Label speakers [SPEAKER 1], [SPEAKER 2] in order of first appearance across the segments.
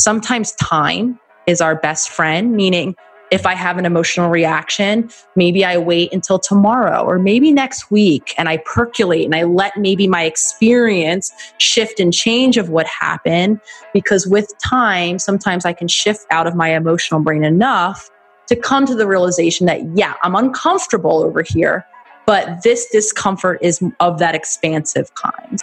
[SPEAKER 1] Sometimes time is our best friend, meaning if I have an emotional reaction, maybe I wait until tomorrow or maybe next week and I percolate and I let maybe my experience shift and change of what happened. Because with time, sometimes I can shift out of my emotional brain enough to come to the realization that, yeah, I'm uncomfortable over here, but this discomfort is of that expansive kind.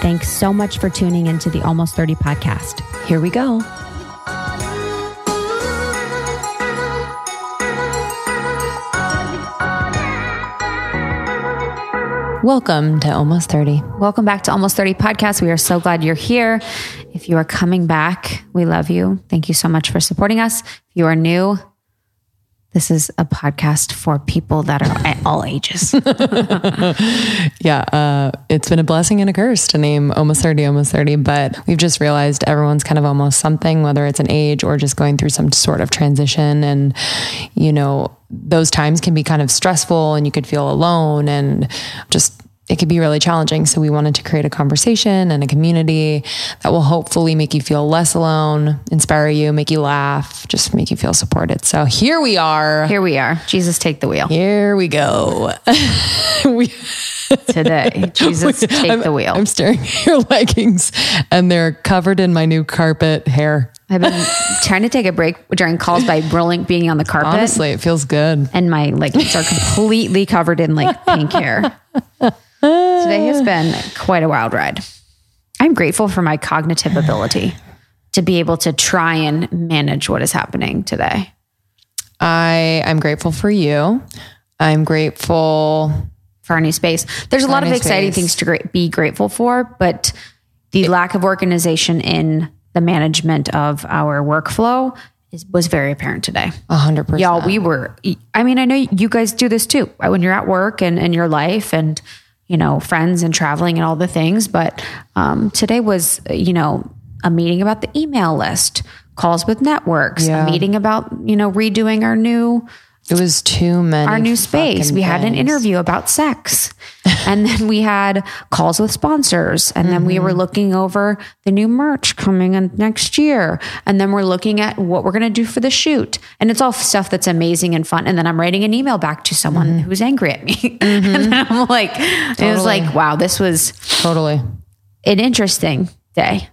[SPEAKER 2] Thanks so much for tuning into the Almost 30 podcast.
[SPEAKER 3] Here we go. Welcome to Almost 30.
[SPEAKER 2] Welcome back to Almost 30 podcast. We are so glad you're here. If you are coming back, we love you. Thank you so much for supporting us. If you are new, this is a podcast for people that are at all ages.
[SPEAKER 3] yeah, uh, it's been a blessing and a curse to name almost 30, almost 30, but we've just realized everyone's kind of almost something, whether it's an age or just going through some sort of transition. And, you know, those times can be kind of stressful and you could feel alone and just it could be really challenging. So we wanted to create a conversation and a community that will hopefully make you feel less alone, inspire you, make you laugh, just make you feel supported. So here we are.
[SPEAKER 2] Here we are. Jesus, take the wheel.
[SPEAKER 3] Here we go.
[SPEAKER 2] we today. Jesus, take
[SPEAKER 3] I'm,
[SPEAKER 2] the wheel.
[SPEAKER 3] I'm staring at your leggings and they're covered in my new carpet hair.
[SPEAKER 2] I've been trying to take a break during calls by rolling, being on the carpet.
[SPEAKER 3] Honestly, it feels good.
[SPEAKER 2] And my leggings are completely covered in like pink hair. Today has been quite a wild ride. I'm grateful for my cognitive ability to be able to try and manage what is happening today.
[SPEAKER 3] I I'm grateful for you. I'm grateful
[SPEAKER 2] for our new space. There's a lot of exciting space. things to be grateful for, but the it, lack of organization in the management of our workflow is, was very apparent today.
[SPEAKER 3] A hundred percent.
[SPEAKER 2] Y'all, we were, I mean, I know you guys do this too when you're at work and in your life and you know, friends and traveling and all the things. But um, today was, you know, a meeting about the email list, calls with networks, yeah. a meeting about, you know, redoing our new
[SPEAKER 3] it was too many.
[SPEAKER 2] Our new space. We had an interview about sex. and then we had calls with sponsors. And mm-hmm. then we were mm-hmm. looking over the new merch coming in next year. And then we're looking at what we're going to do for the shoot. And it's all stuff that's amazing and fun. And then I'm writing an email back to someone mm-hmm. who's angry at me. Mm-hmm. and then I'm like, totally. it was like, wow, this was
[SPEAKER 3] totally
[SPEAKER 2] an interesting day.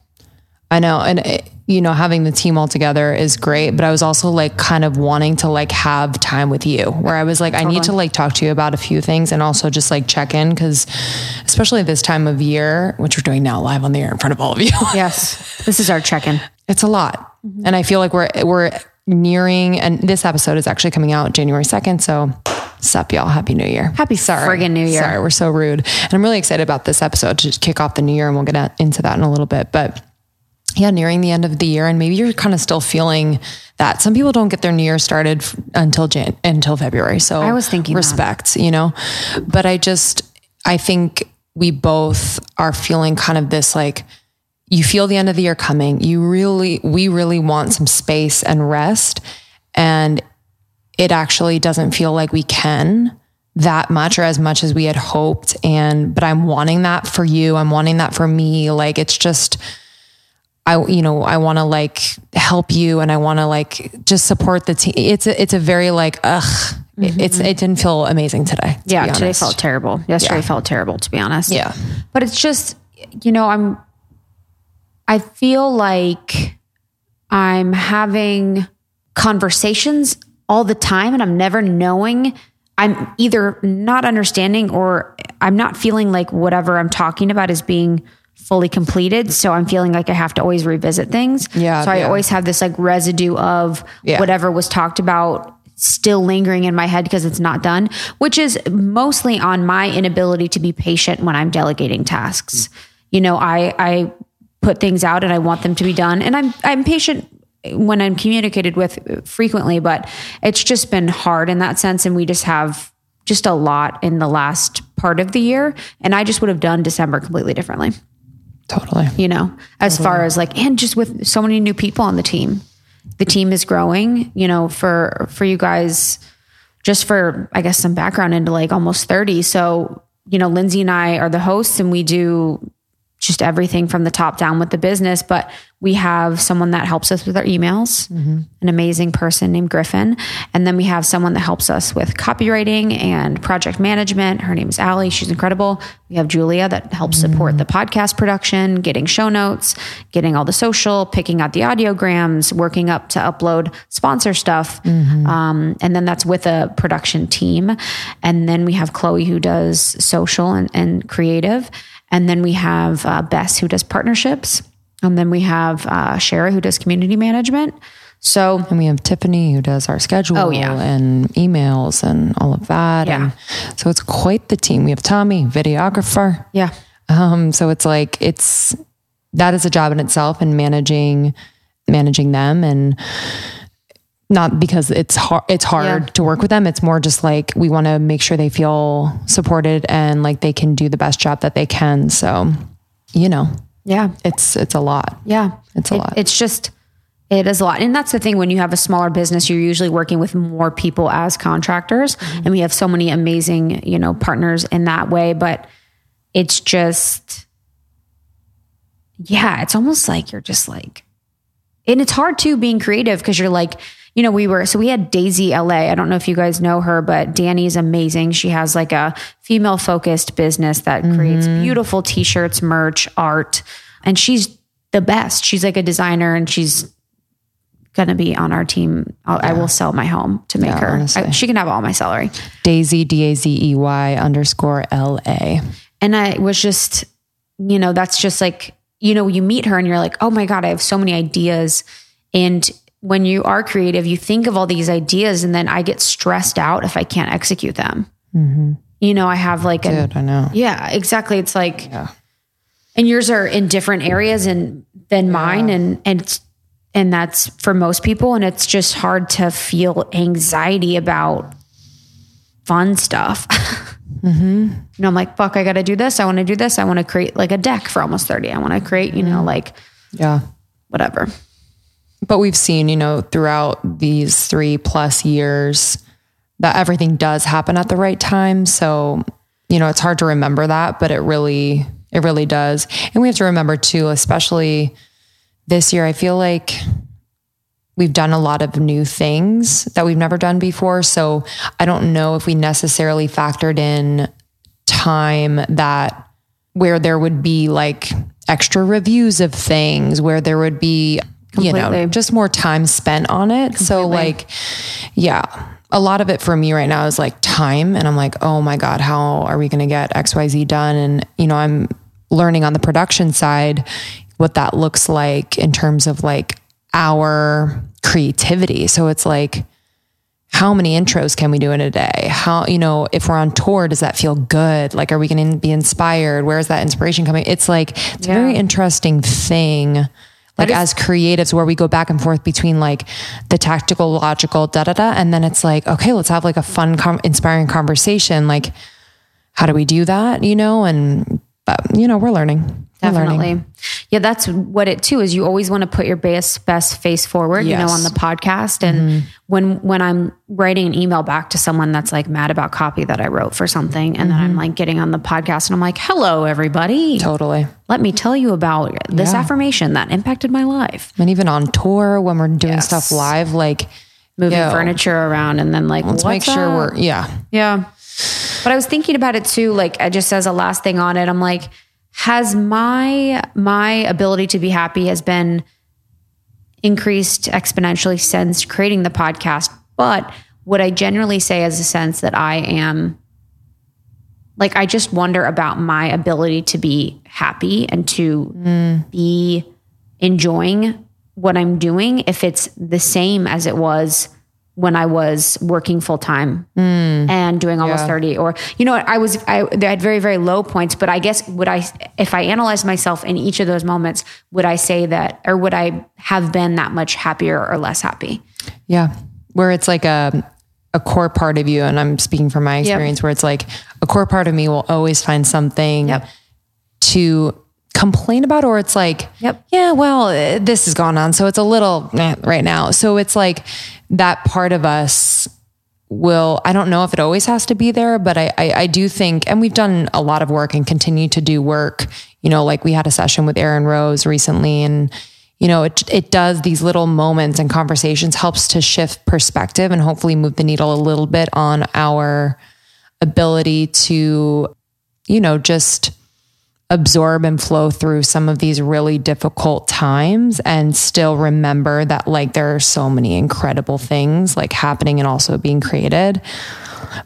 [SPEAKER 3] I know. And it, you know, having the team all together is great, but I was also like kind of wanting to like have time with you where I was like, totally. I need to like talk to you about a few things and also just like check in because especially this time of year, which we're doing now live on the air in front of all of you.
[SPEAKER 2] yes. This is our check in.
[SPEAKER 3] It's a lot. Mm-hmm. And I feel like we're, we're nearing, and this episode is actually coming out January 2nd. So Sup, y'all. Happy New Year.
[SPEAKER 2] Happy sorry. friggin' New Year.
[SPEAKER 3] Sorry, we're so rude. And I'm really excited about this episode to kick off the new year, and we'll get into that in a little bit. But yeah, nearing the end of the year, and maybe you're kind of still feeling that. Some people don't get their new year started until Jan- until February. So
[SPEAKER 2] I was thinking
[SPEAKER 3] respect, that. you know, but I just I think we both are feeling kind of this like you feel the end of the year coming. You really, we really want some space and rest, and it actually doesn't feel like we can that much or as much as we had hoped. And but I'm wanting that for you. I'm wanting that for me. Like it's just I, you know, I want to like help you and I want to like just support the team. It's a, it's a very like, ugh, mm-hmm. it's, it didn't feel amazing today.
[SPEAKER 2] To yeah. Today felt terrible. Yesterday yeah. felt terrible, to be honest.
[SPEAKER 3] Yeah.
[SPEAKER 2] But it's just, you know, I'm, I feel like I'm having conversations all the time and I'm never knowing I'm either not understanding or I'm not feeling like whatever I'm talking about is being fully completed. So I'm feeling like I have to always revisit things.
[SPEAKER 3] Yeah,
[SPEAKER 2] So I
[SPEAKER 3] yeah.
[SPEAKER 2] always have this like residue of
[SPEAKER 3] Yeah.
[SPEAKER 2] whatever was talked about still lingering in my head because it's not done, which is mostly on my inability to be patient when I'm delegating tasks. You know, I I put things out and I want them to be done and I'm I'm patient when I'm communicated with frequently, but it's just been hard in that sense and we just have just a lot in the last part of the year and I just would have done December completely differently
[SPEAKER 3] Totally.
[SPEAKER 2] you know, as far as like, and just with so many new people on the team, the team is growing, you know, for, for you guys, just for, I guess, some background into like almost 30. So, you know, Lindsay and I are the hosts and we do just everything from the top down with the business, but we have someone that helps us with our emails, mm-hmm. an amazing person named Griffin. And then we have someone that helps us with copywriting and project management. Her name is Allie. She's incredible. We have Julia that helps support mm-hmm. the podcast production, getting show notes, getting all the social, picking out the audiograms, working up to upload sponsor stuff. Mm-hmm. Um, and then that's with a production team. And then we have Chloe who does social and, and creative. And then we have uh, Bess who does partnerships. And then we have uh, Shara who does community management. So
[SPEAKER 3] And we have Tiffany who does our schedule
[SPEAKER 2] Oh, yeah.
[SPEAKER 3] and emails and all of that.
[SPEAKER 2] Yeah.
[SPEAKER 3] And so it's quite the team. We have Tommy, videographer.
[SPEAKER 2] yeah,
[SPEAKER 3] Um, so it's like it's that is a job in itself and managing managing them and not because it's hard it's hard
[SPEAKER 2] Yeah.
[SPEAKER 3] to work with them. It's more just like we want to make sure they feel supported and like they can do the best job that they can. So, you know,
[SPEAKER 2] yeah,
[SPEAKER 3] it's it's a lot.
[SPEAKER 2] yeah.
[SPEAKER 3] It's a
[SPEAKER 2] It-
[SPEAKER 3] lot.
[SPEAKER 2] It's just, it is a lot. And that's the thing when you have a smaller business, you're usually working with more people as contractors. Mm-hmm. And we have so many amazing, you know, partners in that way. But it's just, yeah, it's almost like you're just like, and it's hard too being creative because you're like, you know, we were, so we had Dazey LA. I don't know if you guys know her, but Danny's amazing. She has like a female focused business that creates mm-hmm. beautiful t shirts, merch, art, and she's the best. She's like a designer and she's going to be on our team. I'll, I will sell my home to make
[SPEAKER 3] Yeah,
[SPEAKER 2] her. I- she can have all my salary.
[SPEAKER 3] Dazey D A Z E Y underscore L A.
[SPEAKER 2] And I was just, you know, that's just like, you know, you meet her and you're like, oh my God, I have so many ideas. And when you are creative, you think of all these ideas and then I get stressed out if I can't execute them. Mm-hmm. You know, I have like a,
[SPEAKER 3] Dude, I know.
[SPEAKER 2] yeah, exactly. It's like, and yours are in different areas and than mine. And, and, it's, and that's for most people. And it's just hard to feel anxiety about fun stuff. Mm-hmm. You know, I'm like, fuck, I got to do this. I want to do this. I want to create like a deck for almost 30. I want to create, you know, mm-hmm. like
[SPEAKER 3] Yeah.
[SPEAKER 2] whatever.
[SPEAKER 3] But we've seen, you know, throughout these three plus years that everything does happen at the right time. So, you know, it's hard to remember that, but it really, it really does. And we have to remember too, especially this year, I feel like we've done a lot of new things that we've never done before. So I don't know if we necessarily factored in time that where there would be like extra reviews of things, where there would be, you know, just more time spent on it. So like, yeah. A lot of it for me right now is like time. And I'm like, oh my God, how are we going to get XYZ done? And, you know, I'm learning on the production side what that looks like in terms of like our creativity. So it's like, how many intros can we do in a day? How, you know, if we're on tour, does that feel good? Like, are we going to be inspired? Where is that inspiration coming? It's like, it's a very interesting thing. Like
[SPEAKER 2] is-
[SPEAKER 3] as creatives, where we go back and forth between like the tactical, logical, da da da, and then it's like, okay, let's have like a fun, com- inspiring conversation. Like, how do we do that? You know, and but you know, we're learning.
[SPEAKER 2] Definitely. Yeah, that's what it too is you always want to put your best best face forward, you know, on the podcast. And mm-hmm. when when I'm writing an email back to someone that's like mad about copy that I wrote for something, and then I'm mm-hmm. like getting on the podcast and I'm like, hello everybody.
[SPEAKER 3] Totally.
[SPEAKER 2] Let me tell you about this
[SPEAKER 3] Yeah.
[SPEAKER 2] affirmation that impacted my life.
[SPEAKER 3] And even on tour when we're doing
[SPEAKER 2] Yes.
[SPEAKER 3] stuff live, like
[SPEAKER 2] Moving
[SPEAKER 3] Yo.
[SPEAKER 2] furniture around and then like
[SPEAKER 3] let's make sure we're yeah.
[SPEAKER 2] Yeah. But I was thinking about it too, like I just as a last thing on it, I'm like, has my my ability to be happy has been increased exponentially since creating the podcast. But what I generally say as a sense that I am like I just wonder about my ability to be happy and to mm. be enjoying what I'm doing if it's the same as it was when I was working full time mm. and doing almost
[SPEAKER 3] Yeah.
[SPEAKER 2] 30 or you know I was I they had very very low points but I guess would I if I analyze myself in each of those moments would I say that or would I have been that much happier or less happy
[SPEAKER 3] Yeah. Where it's like a a core part of you, and I'm speaking from my experience, where it's like a core part of me will always find something
[SPEAKER 2] Yep.
[SPEAKER 3] to complain about, or it's like,
[SPEAKER 2] Yep.
[SPEAKER 3] yeah, well, eh, this has gone on, so it's a little eh, right now. So it's like that part of us will I don't know if it always has to be there, but I, I I do think, and we've done a lot of work and continue to do work. You know, like we had a session with Aaron Rose recently, and you know, it it does these little moments and conversations helps to shift perspective and hopefully move the needle a little bit on our ability to, you know, just absorb and flow through some of these really difficult times and still remember that like there are so many incredible things like happening and also being created.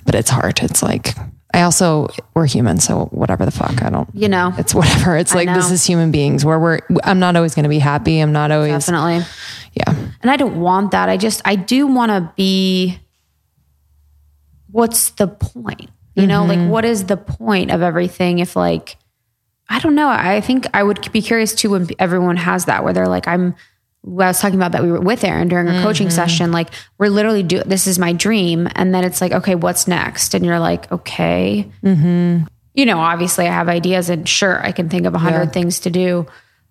[SPEAKER 3] But it's hard. It's like i also we're human so whatever the fuck i don't
[SPEAKER 2] you know.
[SPEAKER 3] It's whatever. It's like this is human beings where we're i'm not always going to be happy. I'm not always
[SPEAKER 2] definitely.
[SPEAKER 3] Yeah.
[SPEAKER 2] And I don't want that. I just, I do want to be, what's the point? You know, like, mm-hmm. what is the point of everything if, like, I don't know. I think I would be curious too when everyone has that, where they're like, I'm, I was talking about that we were with Aaron during a coaching mm-hmm. session. Like, we're literally do this is my dream. And then it's like, okay, what's next? And you're like, okay. Mm-hmm. You know, obviously I have ideas and sure, I can think of a hundred things to do.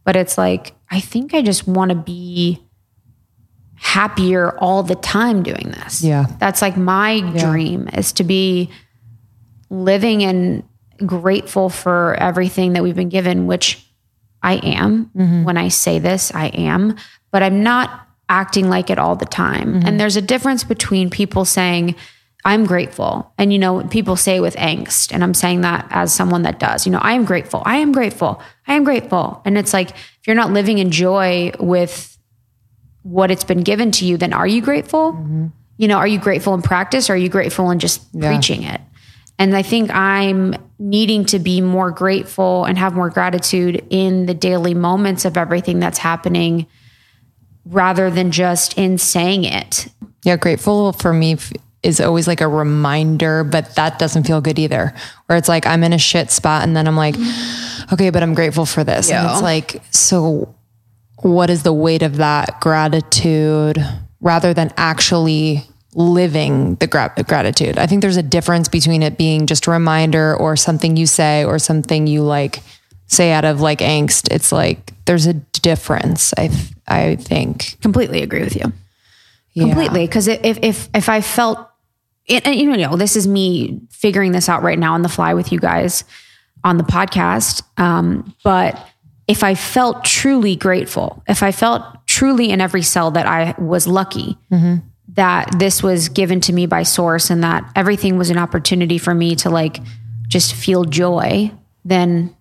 [SPEAKER 2] But it's like, I think I just want to be happier all the time doing this.
[SPEAKER 3] Yeah.
[SPEAKER 2] That's like my dream is to be living and grateful for everything that we've been given, which I am. Mm-hmm. When I say this, I am, but I'm not acting like it all the time. Mm-hmm. And there's a difference between people saying, I'm grateful. And, you know, people say with angst, and I'm saying that as someone that does, you know, I am grateful. I am grateful. I am grateful. And it's like, if you're not living in joy with what it's been given to you, then are you grateful? Mm-hmm. You know, are you grateful in practice or are you grateful in just preaching it? And I think I'm needing to be more grateful and have more gratitude in the daily moments of everything that's happening rather than just in saying it.
[SPEAKER 3] Yeah, grateful for me is always like a reminder, but that doesn't feel good either. Where it's like I'm in a shit spot and then I'm like, mm-hmm. okay, but I'm grateful for this. And it's like, so what is the weight of that gratitude rather than actually living the gra- gratitude? I think there's a difference between it being just a reminder or something you say or something you like say out of like angst. It's like there's a difference. I th- I think
[SPEAKER 2] Completely agree with you.
[SPEAKER 3] Yeah.
[SPEAKER 2] completely because if if if i felt and, and, you know this is me figuring this out right now on the fly with you guys on the podcast um, but if i felt truly grateful if i felt truly in every cell that i was lucky that this was given to me by source and that everything was an opportunity for me to like just feel joy then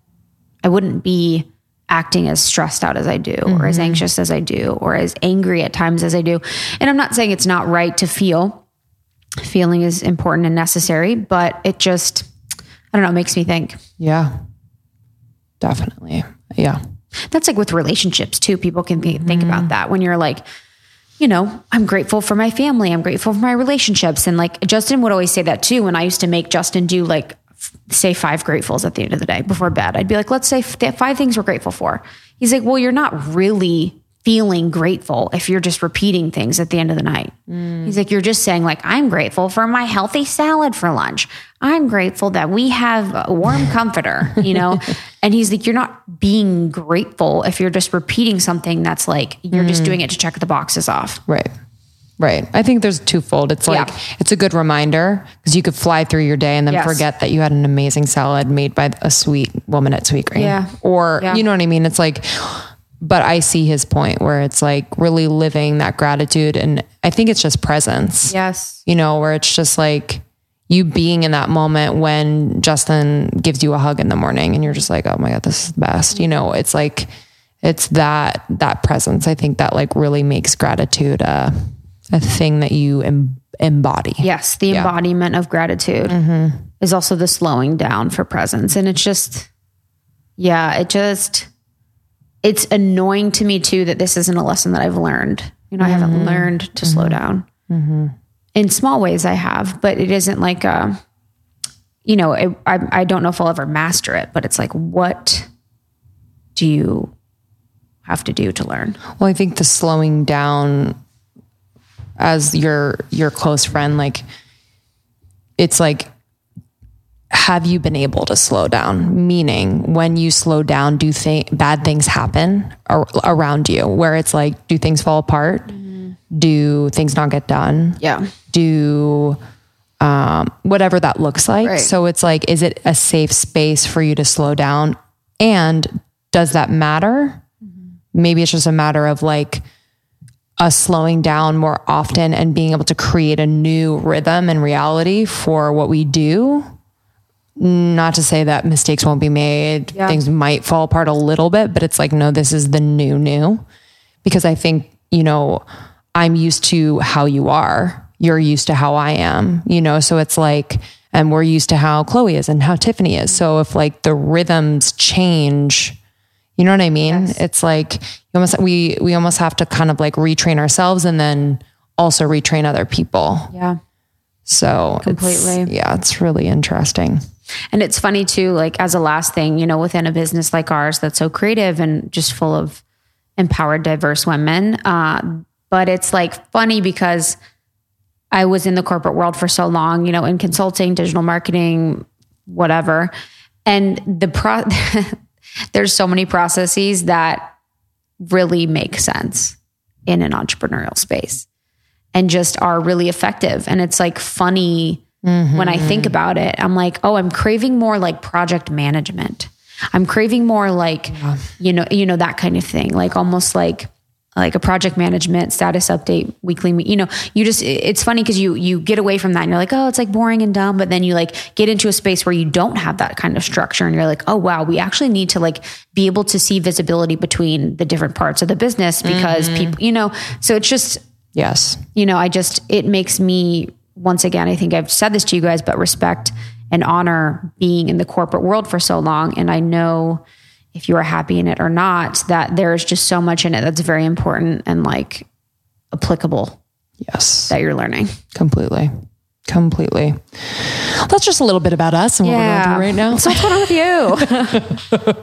[SPEAKER 2] i wouldn't be acting as stressed out as I do, or as mm-hmm. anxious as I do, or as angry at times as I do. And I'm not saying it's not right to feel. Feeling is important and necessary, but it just, I don't know, makes me think.
[SPEAKER 3] Yeah. Definitely. Yeah.
[SPEAKER 2] That's like with relationships too. People can be, think about mm-hmm. that when you're like, you know, I'm grateful for my family. I'm grateful for my relationships. And like Justin would always say that too. When I used to make Justin do like, say five gratefuls at the end of the day before bed, I'd be like, let's say f- five things we're grateful for. He's like, well, you're not really feeling grateful if you're just repeating things at the end of the night. Mm. He's like, you're just saying like, I'm grateful for my healthy salad for lunch. I'm grateful that we have a warm comforter, you know? and he's like, you're not being grateful if you're just repeating something that's like, you're just mm. doing it to check the boxes off.
[SPEAKER 3] Right. Right. I think there's twofold. It's like,
[SPEAKER 2] Yeah.
[SPEAKER 3] it's a good reminder because you could fly through your day and then
[SPEAKER 2] Yes.
[SPEAKER 3] forget that you had an amazing salad made by a sweet woman at Sweetgreen.
[SPEAKER 2] Yeah.
[SPEAKER 3] Or,
[SPEAKER 2] Yeah.
[SPEAKER 3] you know what I mean? It's like, but I see his point where it's like really living that gratitude. And I think it's just presence.
[SPEAKER 2] Yes.
[SPEAKER 3] you know, where it's just like you being in that moment when Justin gives you a hug in the morning and you're just like, oh my God, this is the best. You know, it's like, it's that, that presence. I think that like really makes gratitude a, a thing that you em- embody.
[SPEAKER 2] Yes, the
[SPEAKER 3] Yeah.
[SPEAKER 2] embodiment of gratitude mm-hmm. is also the slowing down for presence. And it's just, yeah, it just, it's annoying to me too that this isn't a lesson that I've learned. You know, I haven't mm-hmm. learned to slow mm-hmm. down. Mm-hmm. In small ways, I have, but it isn't like a, you know, it, I, I don't know if I'll ever master it, but it's like, what do you have to do to learn?
[SPEAKER 3] Well, I think the slowing down as your your close friend, like it's like have you been able to slow down? Meaning, when you slow down, do th- bad things happen ar- around you? Where it's like, do things fall apart? Do things not get done?
[SPEAKER 2] Yeah.
[SPEAKER 3] do um, whatever that looks like.
[SPEAKER 2] Right.
[SPEAKER 3] So it's like, is it a safe space for you to slow down? And does that matter? Maybe it's just a matter of like us slowing down more often and being able to create a new rhythm and reality for what we do. Not to say that mistakes won't be made, things might fall apart a little bit, but it's like, no, this is the new, new. Because I think, you know, I'm used to how you are. You're used to how I am, you know? So it's like, and we're used to how Chloe is and how Tiffany is. So if like the rhythms change, you know what I mean? It's like you almost we we almost have to kind of like retrain ourselves and then also retrain other people.
[SPEAKER 2] Yeah.
[SPEAKER 3] So it's-
[SPEAKER 2] Completely.
[SPEAKER 3] yeah, it's really interesting.
[SPEAKER 2] And it's funny too, like as a last thing, you know, within a business like ours that's so creative and just full of empowered, diverse women. Uh, but it's like funny because I was in the corporate world for so long, you know, in consulting, digital marketing, whatever. And the pro, there's so many processes that really make sense in an entrepreneurial space and just are really effective. And it's like funny when I think mm-hmm. about it. I'm like, oh, I'm craving more like project management. I'm craving more like, you know, you know, that kind of thing. Like almost like like a project management status update weekly you know you just it's funny because you you get away from that and you're like oh it's like boring and dumb but then you like get into a space where you don't have that kind of structure and you're like oh wow we actually need to like be able to see visibility between the different parts of the business because mm-hmm. people you know so it's just
[SPEAKER 3] Yes.
[SPEAKER 2] you know, I just, it makes me, once again, I think I've said this to you guys, but respect and honor being in the corporate world for so long. And I know if you are happy in it or not, that there's just so much in it that's very important and like applicable
[SPEAKER 3] Yes.
[SPEAKER 2] that you're learning.
[SPEAKER 3] Completely. Completely. That's just a little bit about us and what we're going through right now.
[SPEAKER 2] So what's going on with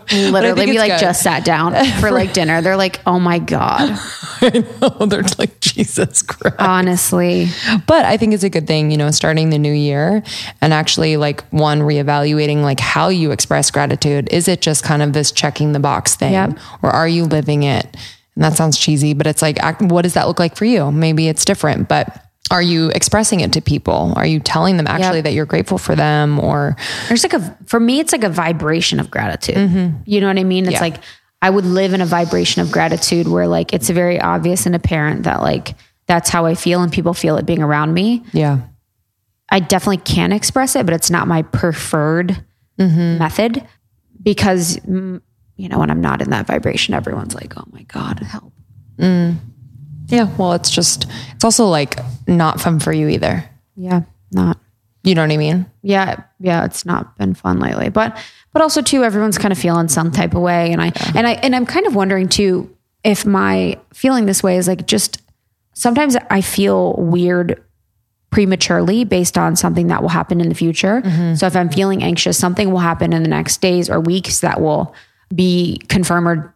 [SPEAKER 2] you? Literally, we like
[SPEAKER 3] good.
[SPEAKER 2] just sat down for like dinner. They're like, oh my God.
[SPEAKER 3] oh, they're like, Jesus Christ.
[SPEAKER 2] Honestly.
[SPEAKER 3] but I think it's a good thing, you know, starting the new year and actually like one reevaluating like how you express gratitude. Is it just kind of this checking the box thing
[SPEAKER 2] Yep.
[SPEAKER 3] or are you living it? And that sounds cheesy, but it's like, what does that look like for you? Maybe it's different, but are you expressing it to people? Are you telling them actually
[SPEAKER 2] Yep.
[SPEAKER 3] that you're grateful for them or
[SPEAKER 2] There's like a, for me, it's like a vibration of gratitude. Mm-hmm. You know what I mean? It's
[SPEAKER 3] Yeah.
[SPEAKER 2] like, I would live in a vibration of gratitude where like it's very obvious and apparent that like that's how I feel and people feel it being around me.
[SPEAKER 3] yeah.
[SPEAKER 2] I definitely can express it, but it's not my preferred mm-hmm. method because, mm, you know, when I'm not in that vibration, everyone's like, oh my God, help. Mm.
[SPEAKER 3] Yeah. Well, it's just, it's also like not fun for you either.
[SPEAKER 2] Yeah, not.
[SPEAKER 3] You know what I mean?
[SPEAKER 2] yeah yeah it's not been fun lately but but also too everyone's kind of feeling some type of way and i and i and i'm kind of wondering too if my feeling this way is like just sometimes i feel weird prematurely based on something that will happen in the future mm-hmm. so if i'm feeling anxious something will happen in the next days or weeks that will be confirm or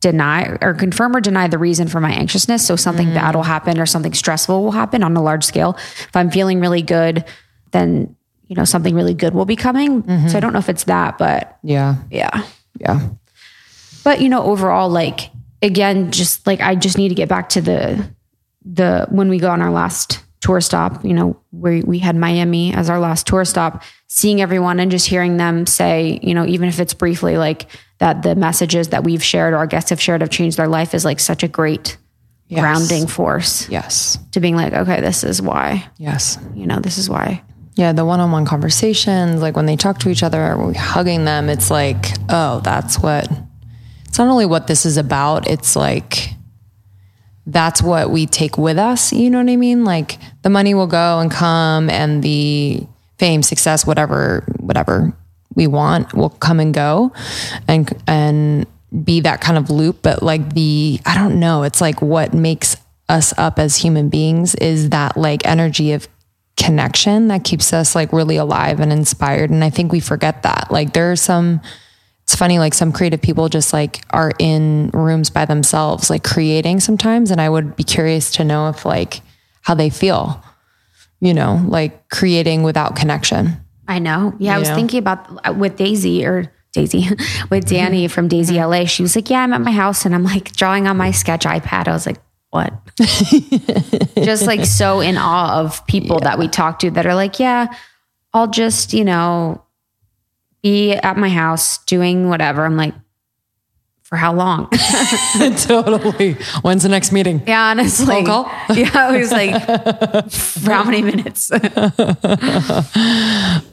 [SPEAKER 2] deny or confirm or deny the reason for my anxiousness. So something bad will mm. happen or something stressful will happen on a large scale. If i'm feeling really good then you know something really good will be coming. So i mm-hmm. don't know if it's that but
[SPEAKER 3] Yeah.
[SPEAKER 2] yeah.
[SPEAKER 3] Yeah.
[SPEAKER 2] but you know overall like again just like i just need to get back to the the when we go on our last tour stop you know we we had miami as our last tour stop seeing everyone and just hearing them say you know even if it's briefly like that the messages that we've shared or our guests have shared have changed their life is like such a great grounding force
[SPEAKER 3] Yes.
[SPEAKER 2] to being like okay this is why
[SPEAKER 3] Yes.
[SPEAKER 2] you know this is why
[SPEAKER 3] Yeah, the one-on-one conversations, like when they talk to each other, we're hugging them, it's like, oh, that's what it's not only what this is about, it's like that's what we take with us. You know what I mean? Like the money will go and come and the fame, success, whatever, whatever we want will come and go and, and be that kind of loop. But like the, I don't know, it's like what makes us up as human beings is that like energy of connection that keeps us like really alive and inspired. And I think we forget that. Like there are some, it's funny, like some creative people just like are in rooms by themselves, like creating sometimes. And I would be curious to know if like how they feel, you know, like creating without connection.
[SPEAKER 2] I know. Yeah. I was
[SPEAKER 3] know?
[SPEAKER 2] thinking about uh, with Dazey or Dazey with Danny
[SPEAKER 3] Mm-hmm.
[SPEAKER 2] from Dazey LA. She was like, Yeah, I'm at my house and I'm like drawing on my sketch iPad. I was like, What? just like so in awe of people that we talk to that are like, Yeah, I'll just, you know, be at my house doing whatever. I'm like, For how long?
[SPEAKER 3] totally. When's the next meeting?
[SPEAKER 2] yeah, honestly.
[SPEAKER 3] Phone call?
[SPEAKER 2] Yeah, I was like, For how many minutes?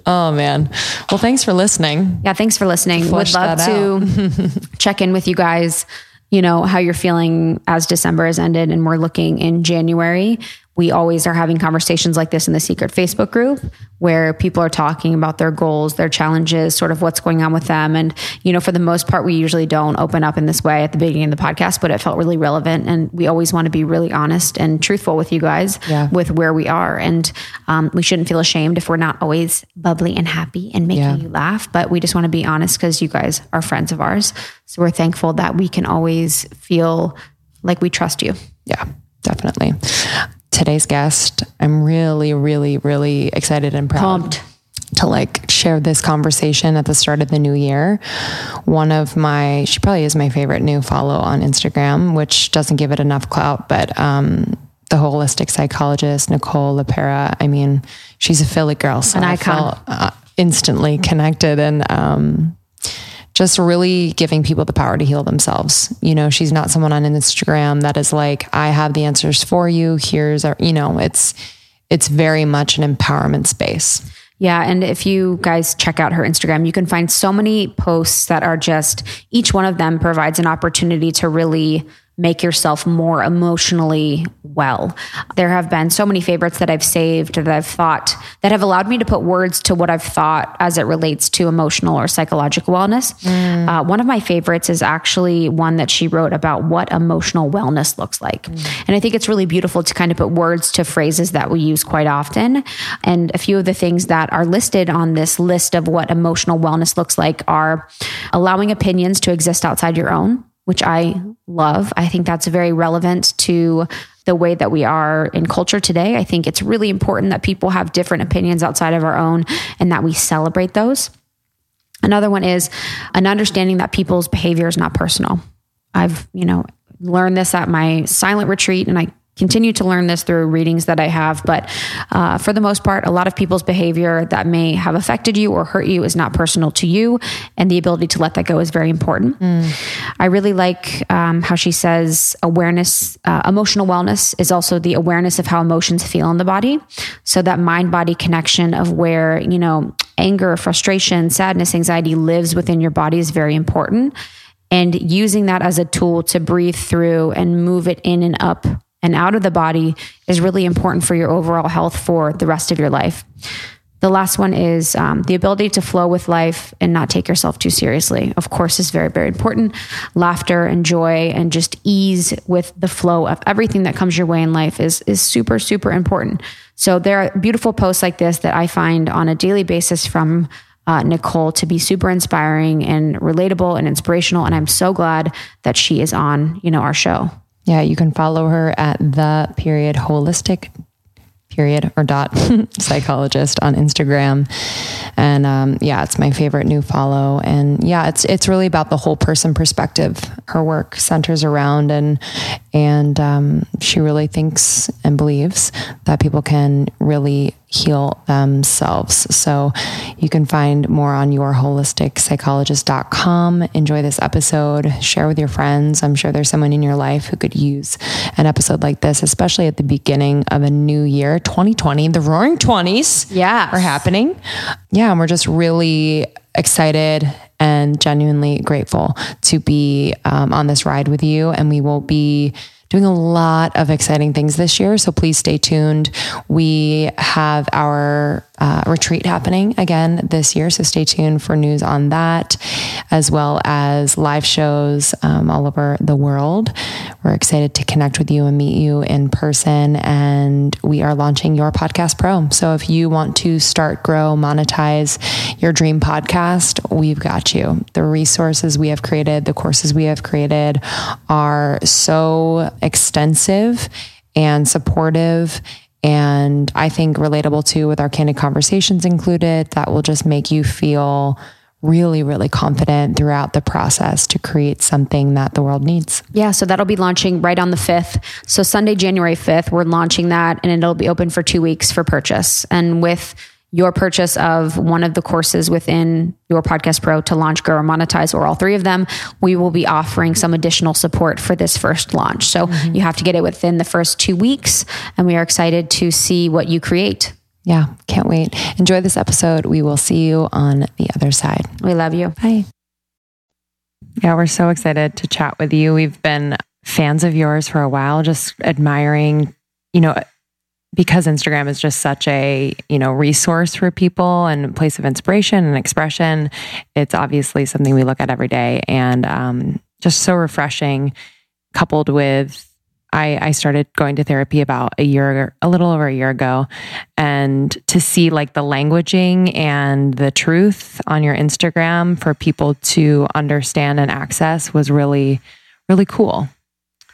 [SPEAKER 3] Oh man. Well, thanks for listening.
[SPEAKER 2] Yeah, thanks for listening. Would love to check in with you guys, you know, how you're feeling as December has ended and we're looking in January. We always are having conversations like this in the secret Facebook group where people are talking about their goals, their challenges, sort of what's going on with them. And, you know, for the most part, we usually don't open up in this way at the beginning of the podcast, but it felt really relevant. And we always want to be really honest and truthful with you guys
[SPEAKER 3] Yeah.
[SPEAKER 2] with where we are. And um, we shouldn't feel ashamed if we're not always bubbly and happy and making
[SPEAKER 3] Yeah.
[SPEAKER 2] you laugh, but we just want to be honest because you guys are friends of ours. So we're thankful that we can always feel like we trust you.
[SPEAKER 3] Yeah, definitely. Today's guest, I'm really, really, really excited and proud
[SPEAKER 2] Pumped.
[SPEAKER 3] to like share this conversation at the start of the new year. One of my, she probably is my favorite new follow on Instagram, which doesn't give it enough clout, but um, the holistic psychologist Nicole LePera. I mean, she's a Philly girl, so
[SPEAKER 2] An
[SPEAKER 3] I
[SPEAKER 2] icon.
[SPEAKER 3] felt uh, instantly connected and um, just really giving people the power to heal themselves. You know, she's not someone on Instagram that is like, I have the answers for you. Here's our, you know, it's it's very much an empowerment space.
[SPEAKER 2] Yeah. And if you guys check out her Instagram, you can find so many posts that are just each one of them provides an opportunity to really make yourself more emotionally well. There have been so many favorites that I've saved that I've thought that have allowed me to put words to what I've thought as it relates to emotional or psychological wellness. Uh, one of my favorites is actually one that she wrote about what emotional wellness looks like. And I think it's really beautiful to kind of put words to phrases that we use quite often. And a few of the things that are listed on this list of what emotional wellness looks like are allowing opinions to exist outside your own, which I love. I think that's very relevant to the way that we are in culture today. I think it's really important that people have different opinions outside of our own and that we celebrate those. Another one is an understanding that people's behavior is not personal. I've, you know, learned this at my silent retreat and I continue to learn this through readings that I have. But uh, for the most part, a lot of people's behavior that may have affected you or hurt you is not personal to you. And the ability to let that go is very important. I really like um, how she says awareness, uh, emotional wellness is also the awareness of how emotions feel in the body. So that mind body connection of where, you know, anger, frustration, sadness, anxiety lives within your body is very important. And using that as a tool to breathe through and move it in and up and out of the body is really important for your overall health for the rest of your life. The last one is um, the ability to flow with life and not take yourself too seriously. Of course, is very, very important. Laughter and joy and just ease with the flow of everything that comes your way in life is is super, super important. So there are beautiful posts like this that I find on a daily basis from uh, Nicole to be super inspiring and relatable and inspirational. And I'm so glad that she is on, you know, our show.
[SPEAKER 3] Yeah, you can follow her at the period holistic period or dot psychologist on Instagram. And um, yeah, it's my favorite new follow. And yeah, it's it's really about the whole person perspective. Her work centers around and and um, she really thinks and believes that people can really heal themselves. So you can find more on yourholisticspsychologist.com. Enjoy this episode, share with your friends. I'm sure there's someone in your life who could use an episode like this, especially at the beginning of a new year, 2020. The roaring 20s
[SPEAKER 2] Yes.
[SPEAKER 3] are happening. Yeah, and we're just really excited and genuinely grateful to be um, on this ride with you. And we will be doing a lot of exciting things this year. So please stay tuned. We have our uh, retreat happening again this year. So stay tuned for news on that, as well as live shows um, all over the world. We're excited to connect with you and meet you in person. And we are launching Your Podcast Pro. So if you want to start, grow, monetize your dream podcast, we've got you. The resources we have created, the courses we have created are so extensive and supportive and I think relatable too with our candid conversations included that will just make you feel really, really confident throughout the process to create something that the world needs.
[SPEAKER 2] Yeah, so that'll be launching right on the 5th. So Sunday, January 5th, we're launching that and it'll be open for two weeks for purchase. And with your purchase of one of the courses within your podcast pro to launch grow or monetize or all three of them we will be offering some additional support for this first launch. So mm-hmm. you have to get it within the first two weeks and we are excited to see what you create.
[SPEAKER 3] Yeah can't wait. Enjoy this episode. We will see you on the other side.
[SPEAKER 2] We love you.
[SPEAKER 3] Bye. Yeah we're so excited to chat with you. We've been fans of yours for a while just admiring you know because Instagram is just such a, you know, resource for people and place of inspiration and expression, it's obviously something we look at every day and um, just so refreshing coupled with I, I started going to therapy about a year, a little over a year ago, and to see like the languaging and the truth on your Instagram for people to understand and access was really, really cool,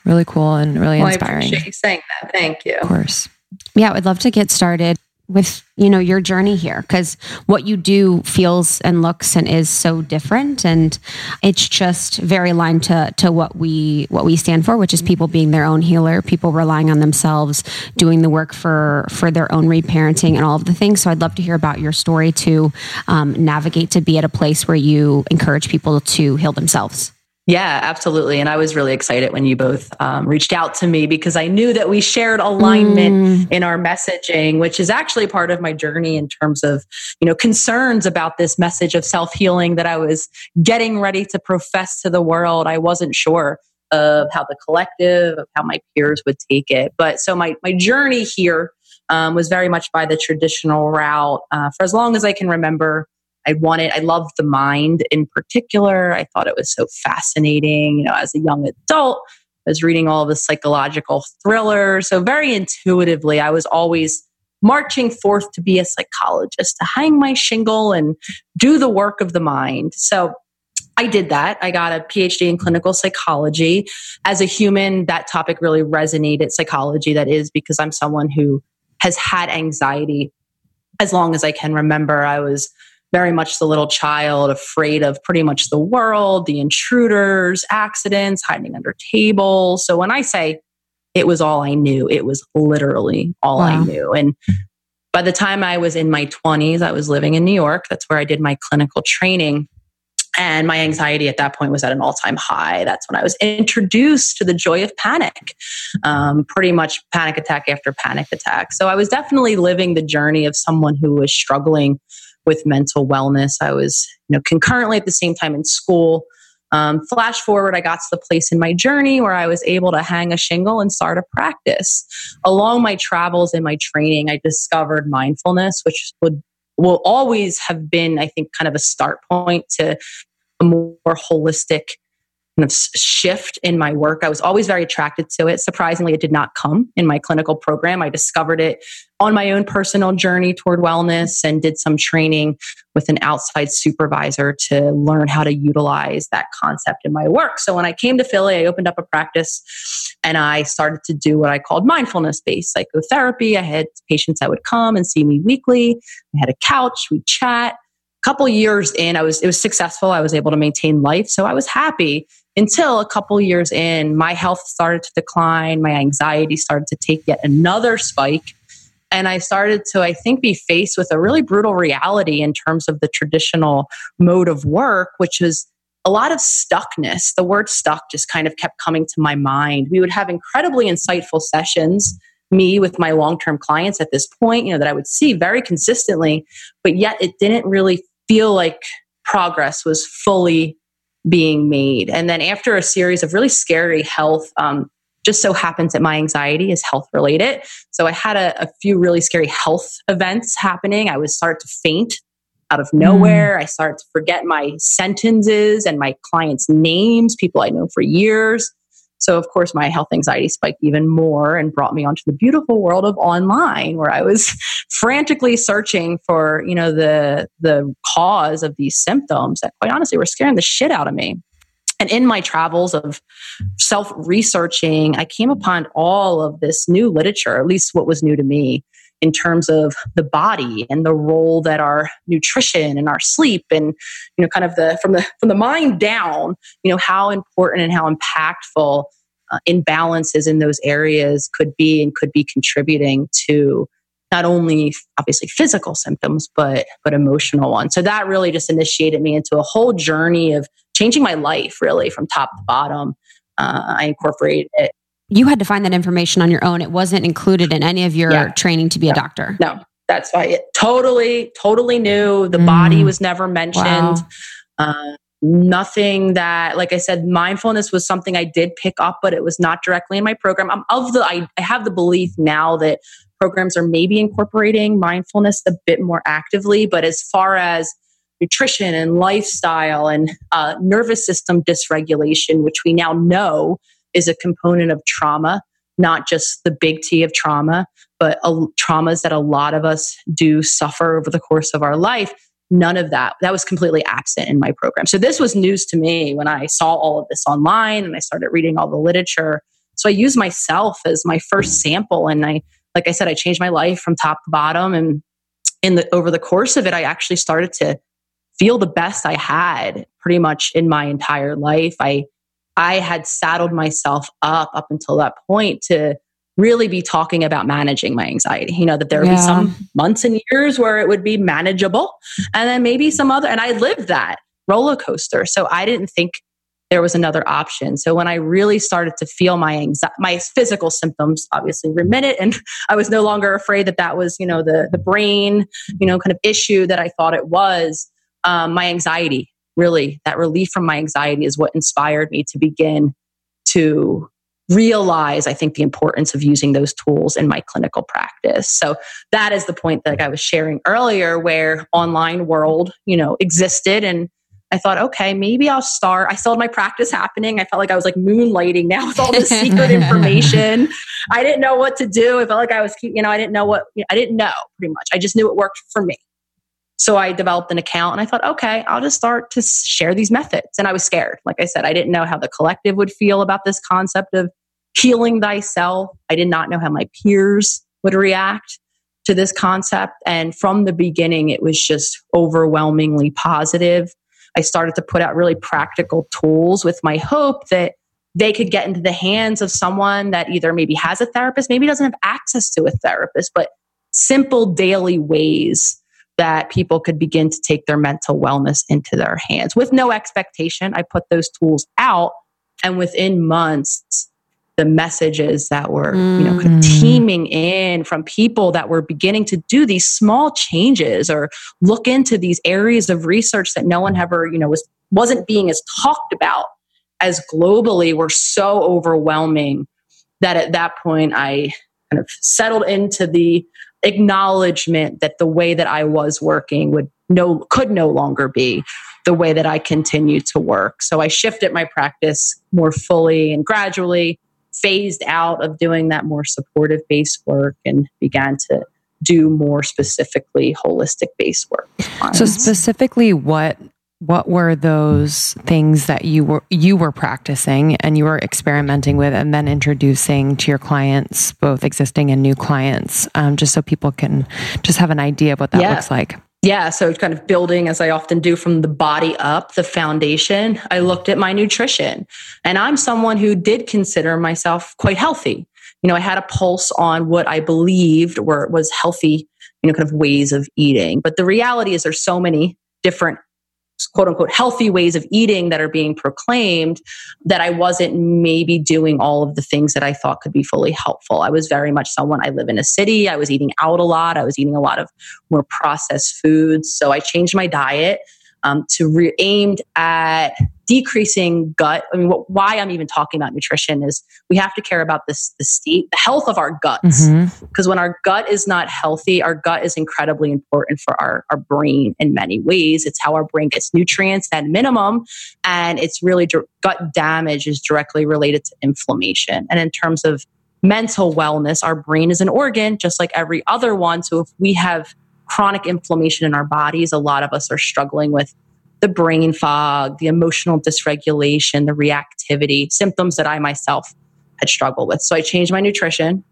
[SPEAKER 3] really cool and really well, inspiring. I
[SPEAKER 1] appreciate you saying that. Thank you.
[SPEAKER 3] Of course
[SPEAKER 2] yeah, I would love to get started with you know your journey here because what you do feels and looks and is so different and it's just very aligned to to what we what we stand for which is people being their own healer people relying on themselves doing the work for for their own reparenting and all of the things. So i'd love to hear about your story to um, navigate to be at a place where you encourage people to heal themselves
[SPEAKER 1] yeah, absolutely. And I was really excited when you both um, reached out to me because I knew that we shared alignment mm. in our messaging, which is actually part of my journey in terms of, you know, concerns about this message of self healing that I was getting ready to profess to the world. I wasn't sure of how the collective, of how my peers would take it. But so my, my journey here um, was very much by the traditional route uh, for as long as I can remember. I wanted, I loved the mind in particular. I thought it was so fascinating. You know, as a young adult, I was reading all the psychological thrillers. So, very intuitively, I was always marching forth to be a psychologist, to hang my shingle and do the work of the mind. So, I did that. I got a PhD in clinical psychology. As a human, that topic really resonated, psychology, that is, because I'm someone who has had anxiety as long as I can remember. I was very much the little child, afraid of pretty much the world, the intruders, accidents, hiding under tables. So when I say it was all I knew, it was literally all wow. I knew. And by the time I was in my 20s, I was living in New York. That's where I did my clinical training. And my anxiety at that point was at an all time high. That's when I was introduced to the joy of panic, um, pretty much panic attack after panic attack. So I was definitely living the journey of someone who was struggling with mental wellness. I was, you know, concurrently at the same time in school. Um, flash forward, I got to the place in my journey where I was able to hang a shingle and start a practice. Along my travels and my training, I discovered mindfulness, which would will always have been, I think, kind of a start point to a more holistic kind of shift in my work. I was always very attracted to it. Surprisingly, it did not come in my clinical program. I discovered it on my own personal journey toward wellness and did some training with an outside supervisor to learn how to utilize that concept in my work. So when I came to Philly, I opened up a practice and I started to do what I called mindfulness based psychotherapy. I had patients that would come and see me weekly. I had a couch, we'd chat A couple years in i was it was successful i was able to maintain life so i was happy until a couple years in, my health started to decline, my anxiety started to take yet another spike. And I started to, I think, be faced with a really brutal reality in terms of the traditional mode of work, which is a lot of stuckness. The word stuck just kind of kept coming to my mind. We would have incredibly insightful sessions, me with my long term clients at this point, you know, that I would see very consistently, but yet it didn't really feel like progress was fully being made. And then after a series of really scary health, um, just so happens that my anxiety is health related. So I had a, a, few really scary health events happening. I would start to faint out of nowhere. Mm. I started to forget my sentences and my clients' names, people I know for years. So of course my health anxiety spiked even more and brought me onto the beautiful world of online where I was frantically searching for, you know, the the cause of these symptoms that quite honestly were scaring the shit out of me. And in my travels of self researching, I came upon all of this new literature, at least what was new to me, in terms of the body and the role that our nutrition and our sleep and you know kind of the from the from the mind down you know how important and how impactful uh, imbalances in those areas could be and could be contributing to not only obviously physical symptoms but but emotional ones. So that really just initiated me into a whole journey of changing my life really from top to bottom. Uh, i incorporated it
[SPEAKER 4] you had to find that information on your own. It wasn't included in any of your yeah. training to be a doctor.
[SPEAKER 1] No, that's why it totally, totally new. The mm. body was never mentioned. Wow. Uh, nothing that, like I said, mindfulness was something I did pick up, but it was not directly in my program. I'm of the, I, I have the belief now that programs are maybe incorporating mindfulness a bit more actively, but as far as nutrition and lifestyle and uh, nervous system dysregulation, which we now know is a component of trauma, not just the big T of trauma, but a, traumas that a lot of us do suffer over the course of our life. None of that. That was completely absent in my program. So this was news to me when I saw all of this online and I started reading all the literature. So I used myself as my first sample and I like I said I changed my life from top to bottom and in the over the course of it I actually started to feel the best I had pretty much in my entire life. I I had saddled myself up up until that point to really be talking about managing my anxiety. You know, that there would yeah. be some months and years where it would be manageable, and then maybe some other, and I lived that roller coaster. So I didn't think there was another option. So when I really started to feel my anxiety, my physical symptoms obviously remitted, and I was no longer afraid that that was, you know, the the brain, you know, kind of issue that I thought it was. Um, my anxiety really that relief from my anxiety is what inspired me to begin to realize i think the importance of using those tools in my clinical practice. So that is the point that i was sharing earlier where online world you know existed and i thought okay maybe i'll start. I still had my practice happening. I felt like i was like moonlighting now with all this secret information. I didn't know what to do. I felt like i was you know i didn't know what i didn't know pretty much. I just knew it worked for me so I developed an account and I thought, okay, I'll just start to share these methods. And I was scared. Like I said, I didn't know how the collective would feel about this concept of healing thyself. I did not know how my peers would react to this concept. And from the beginning, it was just overwhelmingly positive. I started to put out really practical tools with my hope that they could get into the hands of someone that either maybe has a therapist, maybe doesn't have access to a therapist, but simple daily ways that people could begin to take their mental wellness into their hands with no expectation. I put those tools out, and within months, the messages that were mm. you know kind of mm. teaming in from people that were beginning to do these small changes or look into these areas of research that no one ever you know was wasn't being as talked about as globally were so overwhelming that at that point I kind of settled into the acknowledgement that the way that I was working would no could no longer be the way that I continue to work. So I shifted my practice more fully and gradually phased out of doing that more supportive based work and began to do more specifically holistic based work.
[SPEAKER 3] So specifically what what were those things that you were you were practicing and you were experimenting with and then introducing to your clients both existing and new clients um, just so people can just have an idea of what that yeah. looks like?
[SPEAKER 1] Yeah so kind of building as i often do from the body up the foundation. I looked at my nutrition and i'm someone who did consider myself quite healthy. You know i had a pulse on what i believed were was healthy you know kind of ways of eating. But the reality is there's so many different quote unquote healthy ways of eating that are being proclaimed that I wasn't maybe doing all of the things that I thought could be fully helpful. I was very much someone I live in a city. I was eating out a lot. I was eating a lot of more processed foods. So I changed my diet. um, to re- aimed at decreasing gut. I mean, what, why I'm even talking about nutrition is we have to care about this the state, the health of our guts. Because mm-hmm. when our gut is not healthy, our gut is incredibly important for our, our brain in many ways. It's how our brain gets nutrients at minimum. And it's really gut damage is directly related to inflammation. And in terms of mental wellness, our brain is an organ just like every other one. So if we have chronic inflammation in our bodies, a lot of us are struggling with the brain fog, the emotional dysregulation, the reactivity, symptoms that I myself had struggled with. So I changed my nutrition,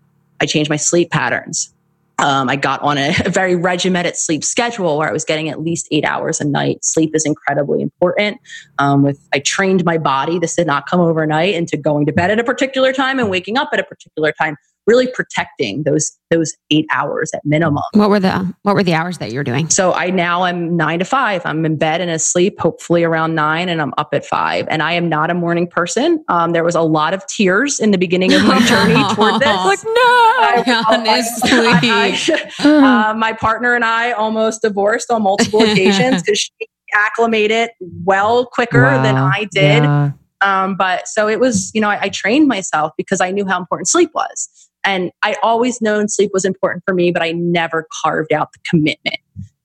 [SPEAKER 1] I changed my sleep patterns. Um, I got on a, very regimented sleep schedule where I was getting at least eight hours a night. Sleep is incredibly important. Um, with I trained my body. This did not come overnight into going to bed at a particular time and waking up at a particular time really protecting those those eight hours at minimum.
[SPEAKER 4] What were the what were the hours that you're doing?
[SPEAKER 1] So I now am nine to five. I'm in bed and asleep, hopefully around nine, and I'm up at five. And I am not a morning person. Um, there was a lot of tears in the beginning of my journey toward this.
[SPEAKER 3] like no, I, honestly,
[SPEAKER 1] I, I, uh, my partner and I almost divorced on multiple occasions because she acclimated well quicker wow. than I did. Yeah. Um, but so it was, you know, I, I, trained myself because I knew how important sleep was. And I always known sleep was important for me, but I never carved out the commitment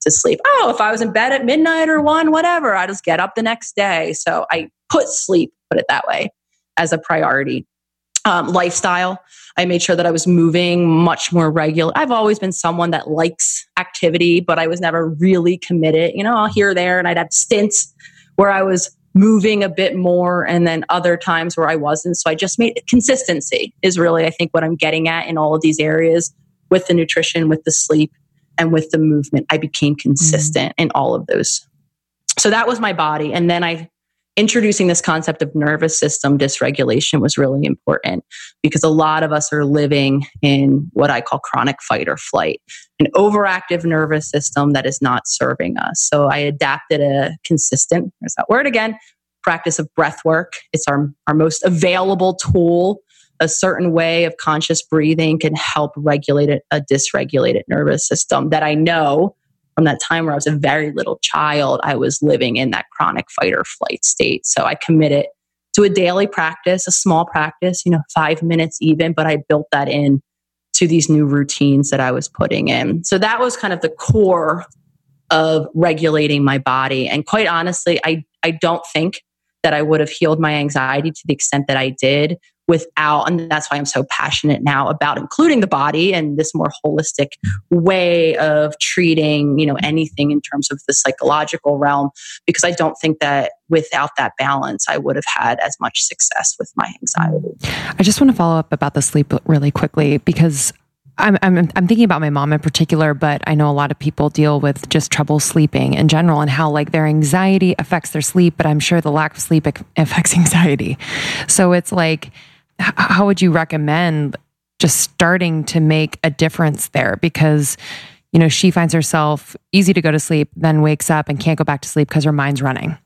[SPEAKER 1] to sleep. Oh, if I was in bed at midnight or one, whatever, I just get up the next day. So I put sleep, put it that way, as a priority. Um, lifestyle. I made sure that I was moving much more regular. I've always been someone that likes activity, but I was never really committed, you know, here or there. And I'd have stints where I was moving a bit more and then other times where I wasn't. So I just made consistency is really, I think, what I'm getting at in all of these areas with the nutrition, with the sleep, and with the movement. I became consistent mm-hmm. in all of those. So that was my body. And then I introducing this concept of nervous system dysregulation was really important because a lot of us are living in what I call chronic fight or flight, an overactive nervous system that is not serving us. So I adapted a consistent, there's that word again, practice of breath work. It's our, our most available tool. A certain way of conscious breathing can help regulate a dysregulated nervous system that I know from that time where I was a very little child, I was living in that chronic fight or flight state. So I committed to a daily practice, a small practice, you know, five minutes even, but I built that in to these new routines that I was putting in. So that was kind of the core of regulating my body. And quite honestly, I, I don't think that I would have healed my anxiety to the extent that I did without and that's why i'm so passionate now about including the body and this more holistic way of treating you know anything in terms of the psychological realm because i don't think that without that balance i would have had as much success with my anxiety.
[SPEAKER 3] I just want to follow up about the sleep really quickly because I'm, I'm, I'm thinking about my mom in particular, but I know a lot of people deal with just trouble sleeping in general and how like their anxiety affects their sleep, but I'm sure the lack of sleep affects anxiety. So it's like, how would you recommend just starting to make a difference there? Because, you know, she finds herself easy to go to sleep, then wakes up and can't go back to sleep because her mind's running.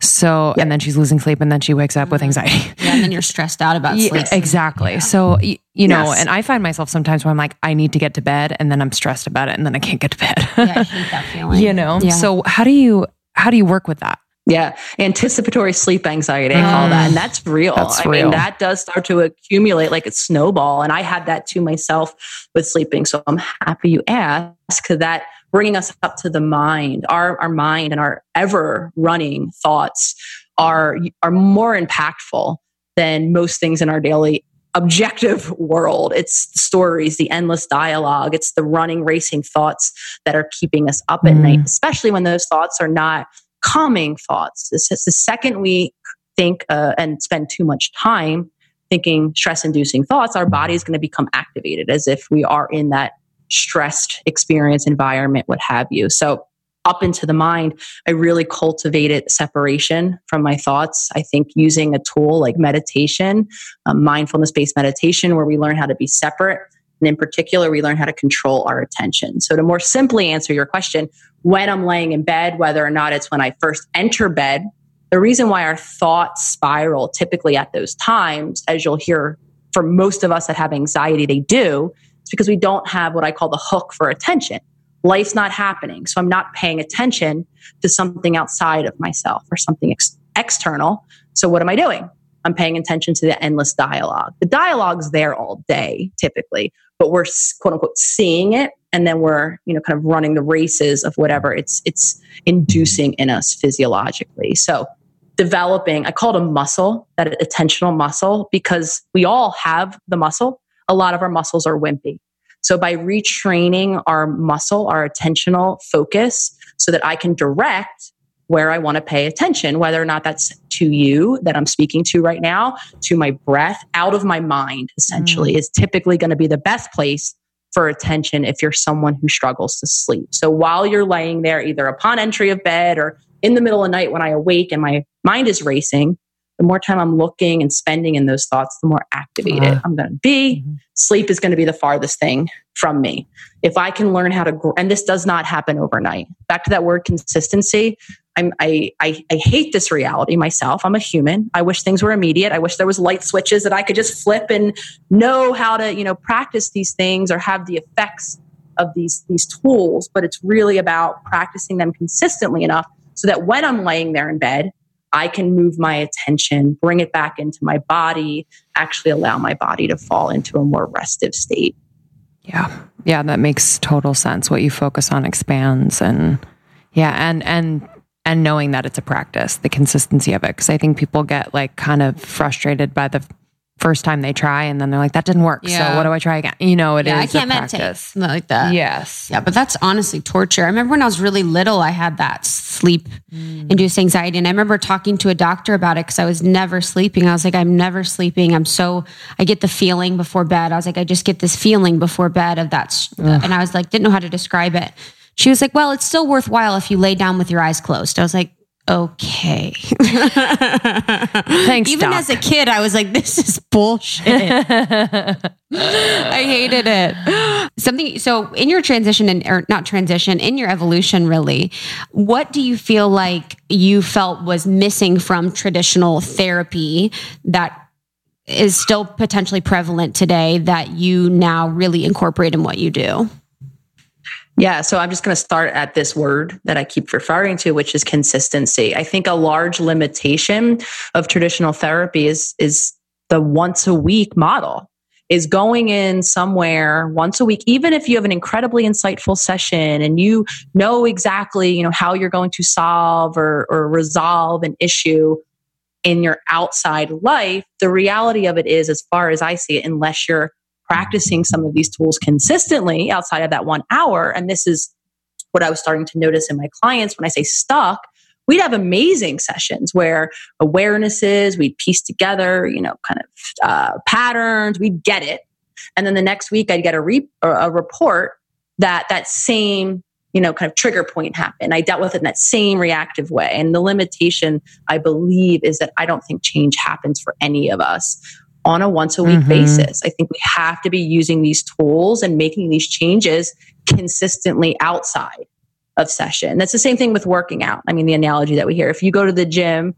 [SPEAKER 3] So, and then she's losing sleep and then she wakes up with mm-hmm. anxiety.
[SPEAKER 4] Yeah. And then you're stressed out about sleep. Yeah,
[SPEAKER 3] exactly. Yeah. So, you know, yes. and I find myself sometimes where I'm like, I need to get to bed and then I'm stressed about it and then I can't get to bed.
[SPEAKER 4] yeah, I hate that feeling.
[SPEAKER 3] You know? Yeah. So how do you, how do you work with that?
[SPEAKER 1] Yeah, anticipatory sleep anxiety, I call that. And that's real. That's I real. mean, that does start to accumulate like a snowball. And I had that to myself with sleeping. So I'm happy you asked because that bringing us up to the mind, our, our mind and our ever running thoughts are, are more impactful than most things in our daily objective world. It's the stories, the endless dialogue, it's the running, racing thoughts that are keeping us up at mm. night, especially when those thoughts are not calming thoughts. This is the second we think uh, and spend too much time thinking stress inducing thoughts, our body is going to become activated as if we are in that stressed experience environment, what have you. So, up into the mind, I really cultivated separation from my thoughts. I think using a tool like meditation, um, mindfulness based meditation, where we learn how to be separate. And in particular, we learn how to control our attention. So, to more simply answer your question, when I'm laying in bed, whether or not it's when I first enter bed. The reason why our thoughts spiral typically at those times, as you'll hear for most of us that have anxiety, they do, is because we don't have what I call the hook for attention. life's not happening. So I'm not paying attention to something outside of myself or something ex- external. So what am I doing? I'm paying attention to the endless dialogue. The dialogue's there all day, typically, but we're quote unquote seeing it and then we're, you know, kind of running the races of whatever it's it's inducing in us physiologically. So developing, I call it a muscle, that attentional muscle, because we all have the muscle. A lot of our muscles are wimpy. So by retraining our muscle, our attentional focus, so that I can direct where I want to pay attention, whether or not that's to you that I'm speaking to right now, to my breath, out of my mind, essentially, mm. is typically going to be the best place for attention if you're someone who struggles to sleep. So while you're laying there, either upon entry of bed or in the middle of the night when I awake and my mind is racing, the more time I'm looking and spending in those thoughts, the more activated uh, I'm going to be. Mm-hmm. Sleep is going to be the farthest thing from me. If I can learn how to, grow, and this does not happen overnight. Back to that word consistency. I'm, I, I, I hate this reality myself. I'm a human. I wish things were immediate. I wish there was light switches that I could just flip and know how to, you know, practice these things or have the effects of these, these tools. But it's really about practicing them consistently enough so that when I'm laying there in bed, I can move my attention, bring it back into my body, actually allow my body to fall into a more restive state.
[SPEAKER 3] Yeah. Yeah, that makes total sense. What you focus on expands and yeah, and and and knowing that it's a practice, the consistency of it. Cause I think people get like kind of frustrated by the first time they try and then they're like, that didn't work. Yeah. So what do I try again? You know, it
[SPEAKER 4] yeah,
[SPEAKER 3] is
[SPEAKER 4] I can't meditate like that.
[SPEAKER 3] Yes.
[SPEAKER 4] Yeah. But that's honestly torture. I remember when I was really little, I had that sleep mm. induced anxiety. And I remember talking to a doctor about it because I was never sleeping. I was like, I'm never sleeping. I'm so, I get the feeling before bed. I was like, I just get this feeling before bed of that. Ugh. And I was like, didn't know how to describe it. She was like, well, it's still worthwhile if you lay down with your eyes closed. I was like, okay.
[SPEAKER 3] Thanks.
[SPEAKER 4] Even
[SPEAKER 3] Doc.
[SPEAKER 4] as a kid, I was like, this is bullshit. I hated it. Something so in your transition and or not transition, in your evolution, really, what do you feel like you felt was missing from traditional therapy that is still potentially prevalent today that you now really incorporate in what you do?
[SPEAKER 1] Yeah, so I'm just going to start at this word that I keep referring to, which is consistency. I think a large limitation of traditional therapy is is the once a week model. Is going in somewhere once a week, even if you have an incredibly insightful session and you know exactly, you know, how you're going to solve or, or resolve an issue in your outside life, the reality of it is, as far as I see it, unless you're practicing some of these tools consistently outside of that one hour. And this is what I was starting to notice in my clients when I say stuck. We'd have amazing sessions where awarenesses, we'd piece together, you know, kind of uh, patterns, we'd get it. And then the next week I'd get a, re- a report that that same you know, kind of trigger point happened. I dealt with it in that same reactive way. And the limitation, I believe, is that I don't think change happens for any of us on a once a week mm-hmm. basis. I think we have to be using these tools and making these changes consistently outside of session. That's the same thing with working out. I mean, the analogy that we hear if you go to the gym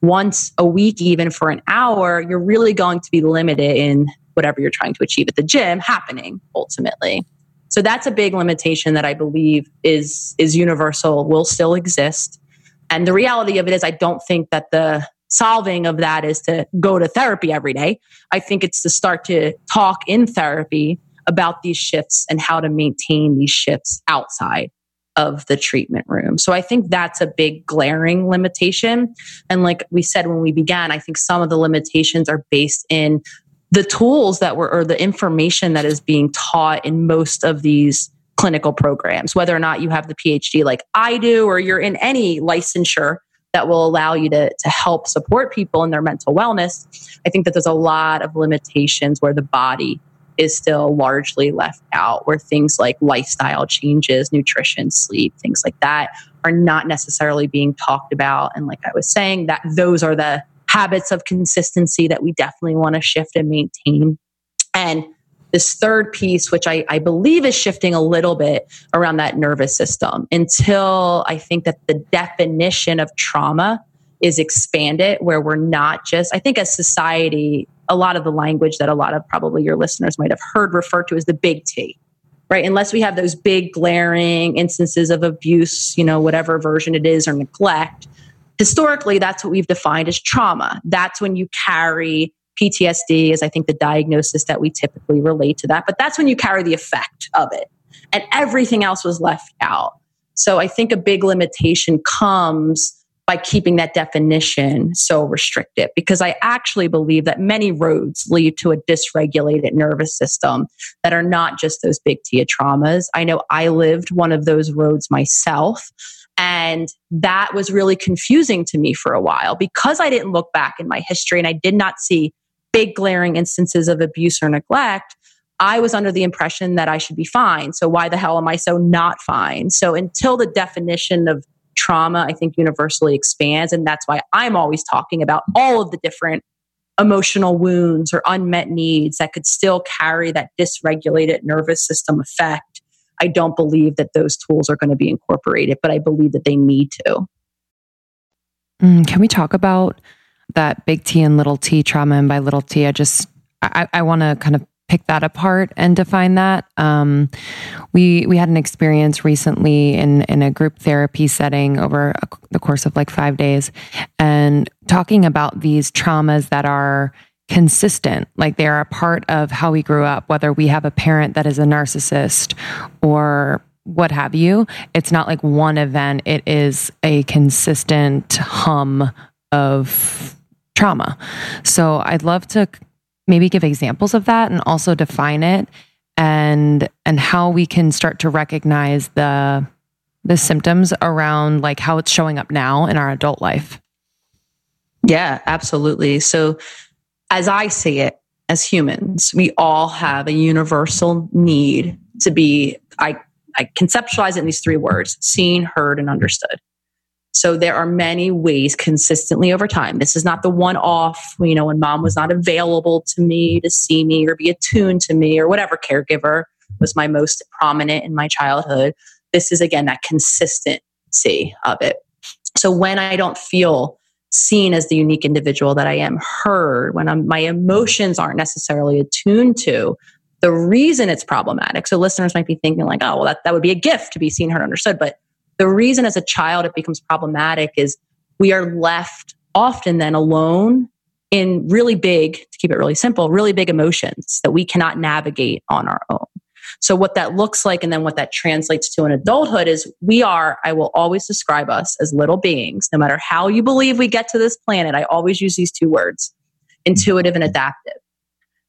[SPEAKER 1] once a week, even for an hour, you're really going to be limited in whatever you're trying to achieve at the gym happening ultimately. So that's a big limitation that I believe is is universal, will still exist. And the reality of it is I don't think that the solving of that is to go to therapy every day. I think it's to start to talk in therapy about these shifts and how to maintain these shifts outside of the treatment room. So I think that's a big glaring limitation. And like we said when we began, I think some of the limitations are based in the tools that were or the information that is being taught in most of these clinical programs, whether or not you have the PhD like I do or you're in any licensure that will allow you to, to help support people in their mental wellness. I think that there's a lot of limitations where the body is still largely left out, where things like lifestyle changes, nutrition, sleep, things like that are not necessarily being talked about. And like I was saying, that those are the habits of consistency that we definitely want to shift and maintain. And this third piece, which I, I believe is shifting a little bit around that nervous system until I think that the definition of trauma is expanded where we're not just, I think as society, a lot of the language that a lot of probably your listeners might have heard referred to as the big T, right? Unless we have those big glaring instances of abuse, you know, whatever version it is, or neglect. Historically, that's what we've defined as trauma. That's when you carry PTSD, is I think the diagnosis that we typically relate to that. But that's when you carry the effect of it. And everything else was left out. So I think a big limitation comes by keeping that definition so restrictive because I actually believe that many roads lead to a dysregulated nervous system that are not just those big TIA traumas. I know I lived one of those roads myself. And that was really confusing to me for a while because I didn't look back in my history and I did not see big glaring instances of abuse or neglect. I was under the impression that I should be fine. So why the hell am I so not fine? So until the definition of trauma, I think universally expands. And that's why I'm always talking about all of the different emotional wounds or unmet needs that could still carry that dysregulated nervous system effect. I don't believe that those tools are going to be incorporated, but I believe that they need to.
[SPEAKER 3] Mm, can we talk about that big T and little t trauma? And by little t, I just, I, I want to kind of pick that apart and define that. Um, we we had an experience recently in in a group therapy setting over a, the course of like five days, and talking about these traumas that are consistent, like they are a part of how we grew up. Whether we have a parent that is a narcissist or what have you, it's not like one event. It is a consistent hum of trauma. So I'd love to maybe give examples of that and also define it and and how we can start to recognize the the symptoms around like how it's showing up now in our adult life.
[SPEAKER 1] Yeah, absolutely. So as I see it, as humans, we all have a universal need to be I I conceptualize it in these three words seen, heard, and understood. So there are many ways consistently over time. This is not the one off, you know, when mom was not available to me to see me or be attuned to me or whatever caregiver was my most prominent in my childhood. This is again that consistency of it. So when I don't feel seen as the unique individual that I am, heard, when I'm, my emotions aren't necessarily attuned to, the reason it's problematic. So listeners might be thinking like, oh, well, that, that would be a gift to be seen, heard, understood. But the reason as a child it becomes problematic is we are left often then alone in really big, to keep it really simple, really big emotions that we cannot navigate on our own. So, what that looks like and then what that translates to in adulthood is we are, I will always describe us as little beings, no matter how you believe we get to this planet. I always use these two words intuitive and adaptive.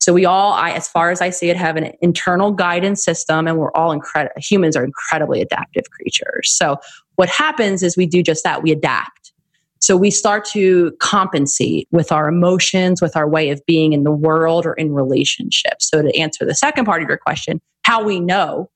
[SPEAKER 1] So we all, I, as far as I see it, have an internal guidance system, and we're all incredible. Humans are incredibly adaptive creatures. So what happens is we do just that. We adapt. So we start to compensate with our emotions, with our way of being in the world or in relationships. So to answer the second part of your question, how we know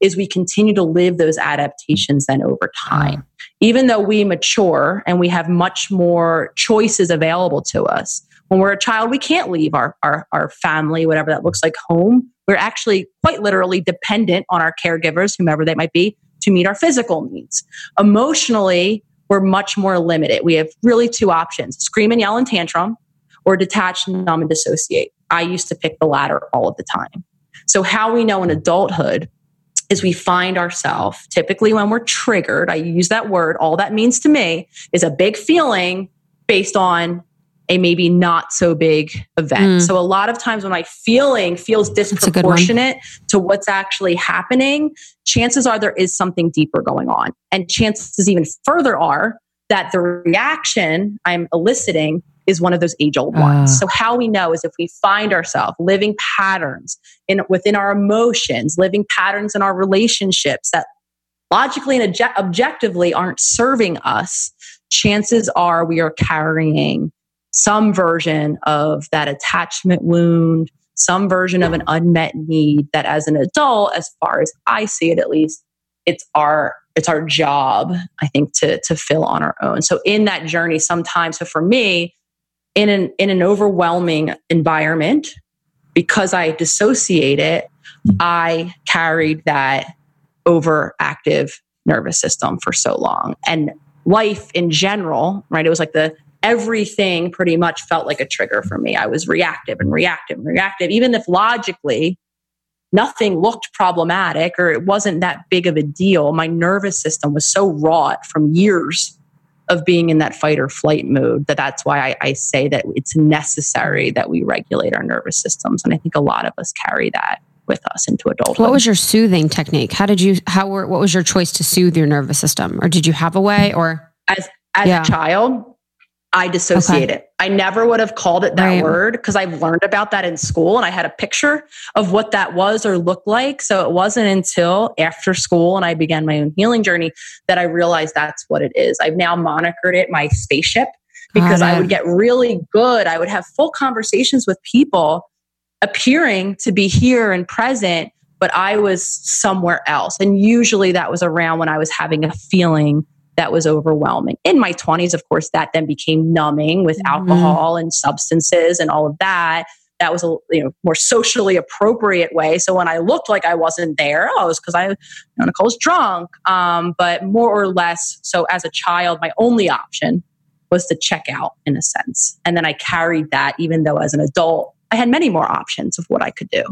[SPEAKER 1] is we continue to live those adaptations then over time. Mm-hmm. Even though we mature and we have much more choices available to us, when we're a child, we can't leave our, our, our family, whatever that looks like, home. We're actually quite literally dependent on our caregivers, whomever they might be, to meet our physical needs. Emotionally, we're much more limited. We have really two options scream and yell and tantrum, or detach, numb, and dissociate. I used to pick the latter all of the time. So, how we know in adulthood is we find ourselves typically when we're triggered. I use that word. All that means to me is a big feeling based on a maybe not so big event. Mm. So a lot of times when my feeling feels disproportionate to what's actually happening, chances are there is something deeper going on. And chances even further are that the reaction I'm eliciting is one of those age old ones. Uh. So how we know is if we find ourselves living patterns in within our emotions, living patterns in our relationships that logically and objectively aren't serving us, chances are we are carrying some version of that attachment wound, some version of an unmet need that as an adult, as far as I see it at least, it's our it's our job, I think, to to fill on our own. So in that journey, sometimes, so for me, in an in an overwhelming environment, because I dissociate it, I carried that overactive nervous system for so long. And life in general, right? It was like the everything pretty much felt like a trigger for me. I was reactive and reactive and reactive, even if logically nothing looked problematic or it wasn't that big of a deal. My nervous system was so wrought from years of being in that fight or flight mode that that's why I, I, say that it's necessary that we regulate our nervous systems. And I think a lot of us carry that with us into adulthood.
[SPEAKER 2] What was your soothing technique? How did you, how were, what was your choice to soothe your nervous system? Or did you have a way or?
[SPEAKER 1] As, as yeah. a child, I dissociate okay. it. I never would have called it that right. word because I've learned about that in school and I had a picture of what that was or looked like. So it wasn't until after school and I began my own healing journey that I realized that's what it is. I've now monikered it my spaceship because I would get really good. I would have full conversations with people appearing to be here and present, but I was somewhere else. And usually that was around when I was having a feeling that was overwhelming. In my 20s, of course, that then became numbing with mm-hmm. alcohol and substances and all of that. That was a you know more socially appropriate way. So when I looked like I wasn't there, oh, it was because I, you know, Nicole's drunk. Um, but more or less, so as a child, my only option was to check out in a sense, and then I carried that. Even though as an adult, I had many more options of what I could do.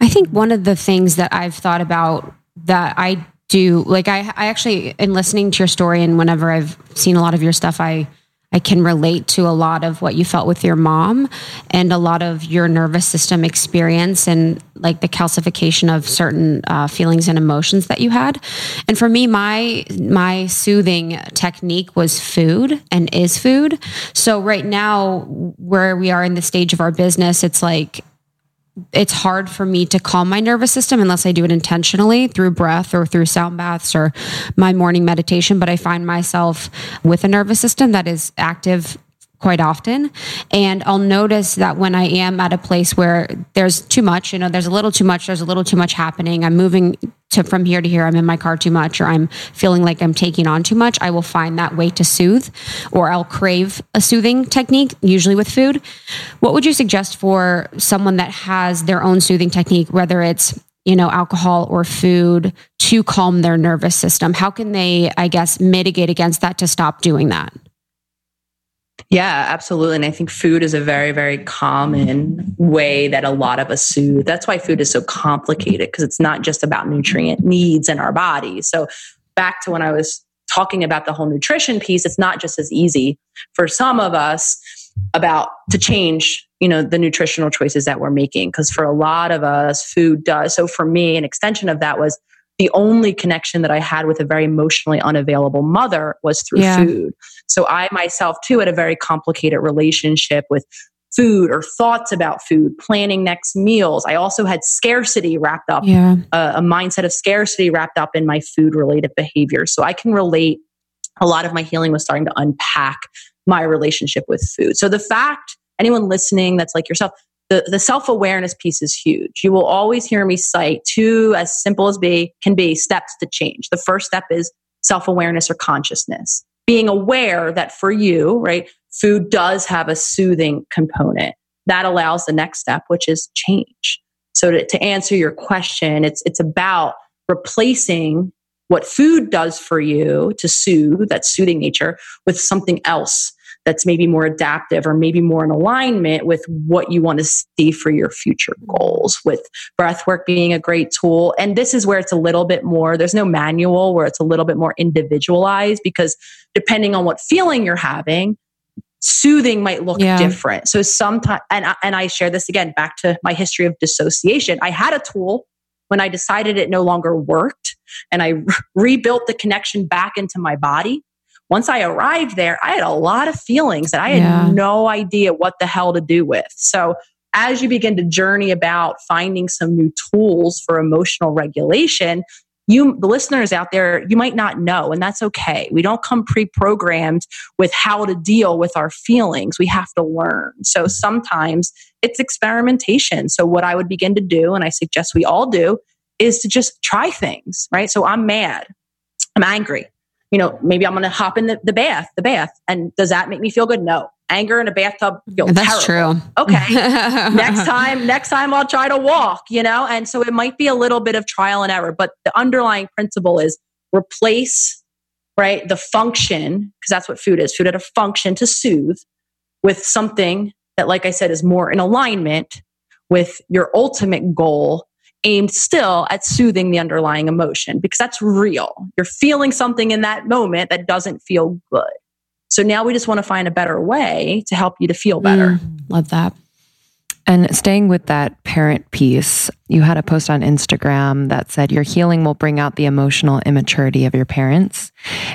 [SPEAKER 2] I think one of the things that I've thought about that I do like I, I actually in listening to your story and whenever I've seen a lot of your stuff, I I can relate to a lot of what you felt with your mom and a lot of your nervous system experience and like the calcification of certain uh, feelings and emotions that you had. And for me, my my soothing technique was food and is food. So right now, where we are in the stage of our business, it's like it's hard for me to calm my nervous system unless I do it intentionally through breath or through sound baths or my morning meditation. But I find myself with a nervous system that is active quite often. And I'll notice that when I am at a place where there's too much, you know, there's a little too much, there's a little too much happening. I'm moving to from here to here, I'm in my car too much, or I'm feeling like I'm taking on too much. I will find that way to soothe, or I'll crave a soothing technique, usually with food. What would you suggest for someone that has their own soothing technique, whether it's you know, alcohol or food to calm their nervous system? How can they, I guess, mitigate against that to stop doing that?
[SPEAKER 1] Yeah, absolutely. And I think food is a very, very common way that a lot of us soothe. That's why food is so complicated because it's not just about nutrient needs in our bodies. So, back to when I was talking about the whole nutrition piece, it's not just as easy for some of us about to change you know the nutritional choices that we're making because for a lot of us food does so for me an extension of that was the only connection that I had with a very emotionally unavailable mother was through yeah. food. So I myself too had a very complicated relationship with food or thoughts about food, planning next meals. I also had scarcity wrapped up, yeah. uh, a mindset of scarcity wrapped up in my food related behavior. So I can relate. A lot of my healing was starting to unpack my relationship with food. So the fact, anyone listening that's like yourself, the, the self-awareness piece is huge. You will always hear me cite two as simple as be can be steps to change. The first step is self-awareness or consciousness. Being aware that for you, right, food does have a soothing component. That allows the next step, which is change. So to, to answer your question, it's it's about replacing what food does for you to soothe, that soothing nature, with something else that's maybe more adaptive or maybe more in alignment with what you want to see for your future goals with breath work being a great tool. And this is where it's a little bit more there's no manual where it's a little bit more individualized because depending on what feeling you're having soothing might look yeah. different. So sometimes and I, and I share this again back to my history of dissociation. I had a tool when i decided it no longer worked and i re- rebuilt the connection back into my body once I arrived there, I had a lot of feelings that I had yeah. no idea what the hell to do with. So as you begin to journey about finding some new tools for emotional regulation, you the listeners out there you might not know and that's okay. We don't come pre-programmed with how to deal with our feelings. We have to learn. So sometimes it's experimentation. So what i would begin to do and i suggest we all do is to just try things right? So i'm mad. I'm angry you know, maybe I'm going to hop in the, the bath, the bath. And does that make me feel good? No. Anger in a bathtub feels
[SPEAKER 2] That's
[SPEAKER 1] terrible.
[SPEAKER 2] true.
[SPEAKER 1] Okay. next time, next time I'll try to walk, you know? And so it might be a little bit of trial and error, but the underlying principle is replace, right, the function, because that's what food is. Food had a function to soothe with something that, like I said, is more in alignment with your ultimate goal aimed still at soothing the underlying emotion because that's real. You're feeling something in that moment that doesn't feel good. So now we just want to find a better way to help you to feel better. Mm,
[SPEAKER 4] love that.
[SPEAKER 3] And staying with that parent piece, you had a post on Instagram that said your healing will bring out the emotional immaturity of your parents.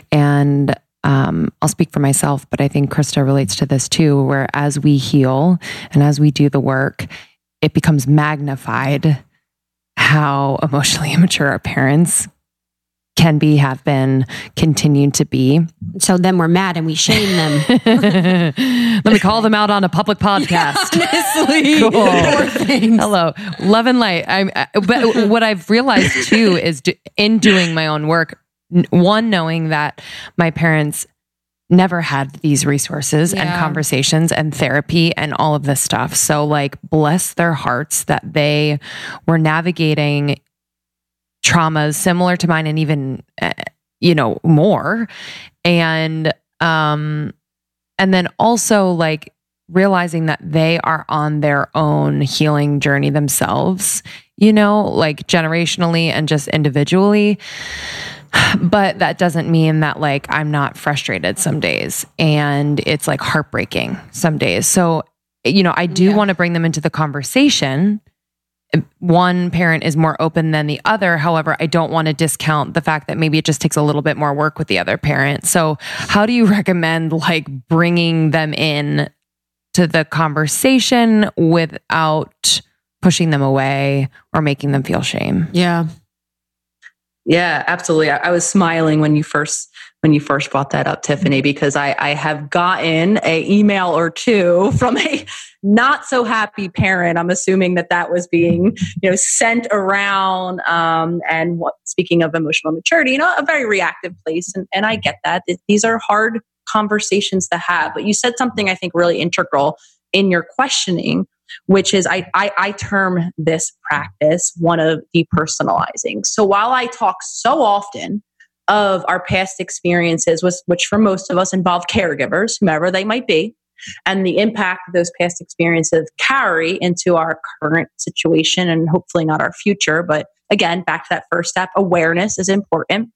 [SPEAKER 3] And um, I'll speak for myself, but I think Krista relates to this too, where as we heal and as we do the work, it becomes magnified how emotionally immature our parents can be, have been, continue to be.
[SPEAKER 4] So then we're mad and we shame them.
[SPEAKER 3] Let me call them out on a public podcast.
[SPEAKER 4] Honestly, cool.
[SPEAKER 3] Hello, love and light. I'm, uh, but what I've realized too is do, in doing my own work, one knowing that my parents never had these resources yeah. and conversations and therapy and all of this stuff. So, like, bless their hearts that they were navigating traumas similar to mine and even, uh, you know, more. And, um, and then also like realizing that they are on their own healing journey themselves, you know, like generationally and just individually but that doesn't mean that like I'm not frustrated some days and it's like heartbreaking some days. So, you know, I do yeah. want to bring them into the conversation. One parent is more open than the other. However, I don't want to discount the fact that maybe it just takes a little bit more work with the other parent. So, how do you recommend like bringing them in to the conversation without pushing them away or making them feel shame?
[SPEAKER 4] Yeah.
[SPEAKER 1] Yeah, absolutely. I, I, was smiling when you first when you first brought that up, Tiffany, because I, I have gotten a email or two from a not so happy parent. I'm assuming that that was being you know sent around. Um, and what, speaking of emotional maturity, you know, a very reactive place, and, and I get that. These are hard conversations to have. But you said something I think really integral in your questioning which is I, I, I term this practice one of depersonalizing. So while I talk so often of our past experiences, which for most of us involve caregivers, whomever they might be, and the impact those past experiences carry into our current situation and hopefully not our future. But again, back to that first step, awareness is important.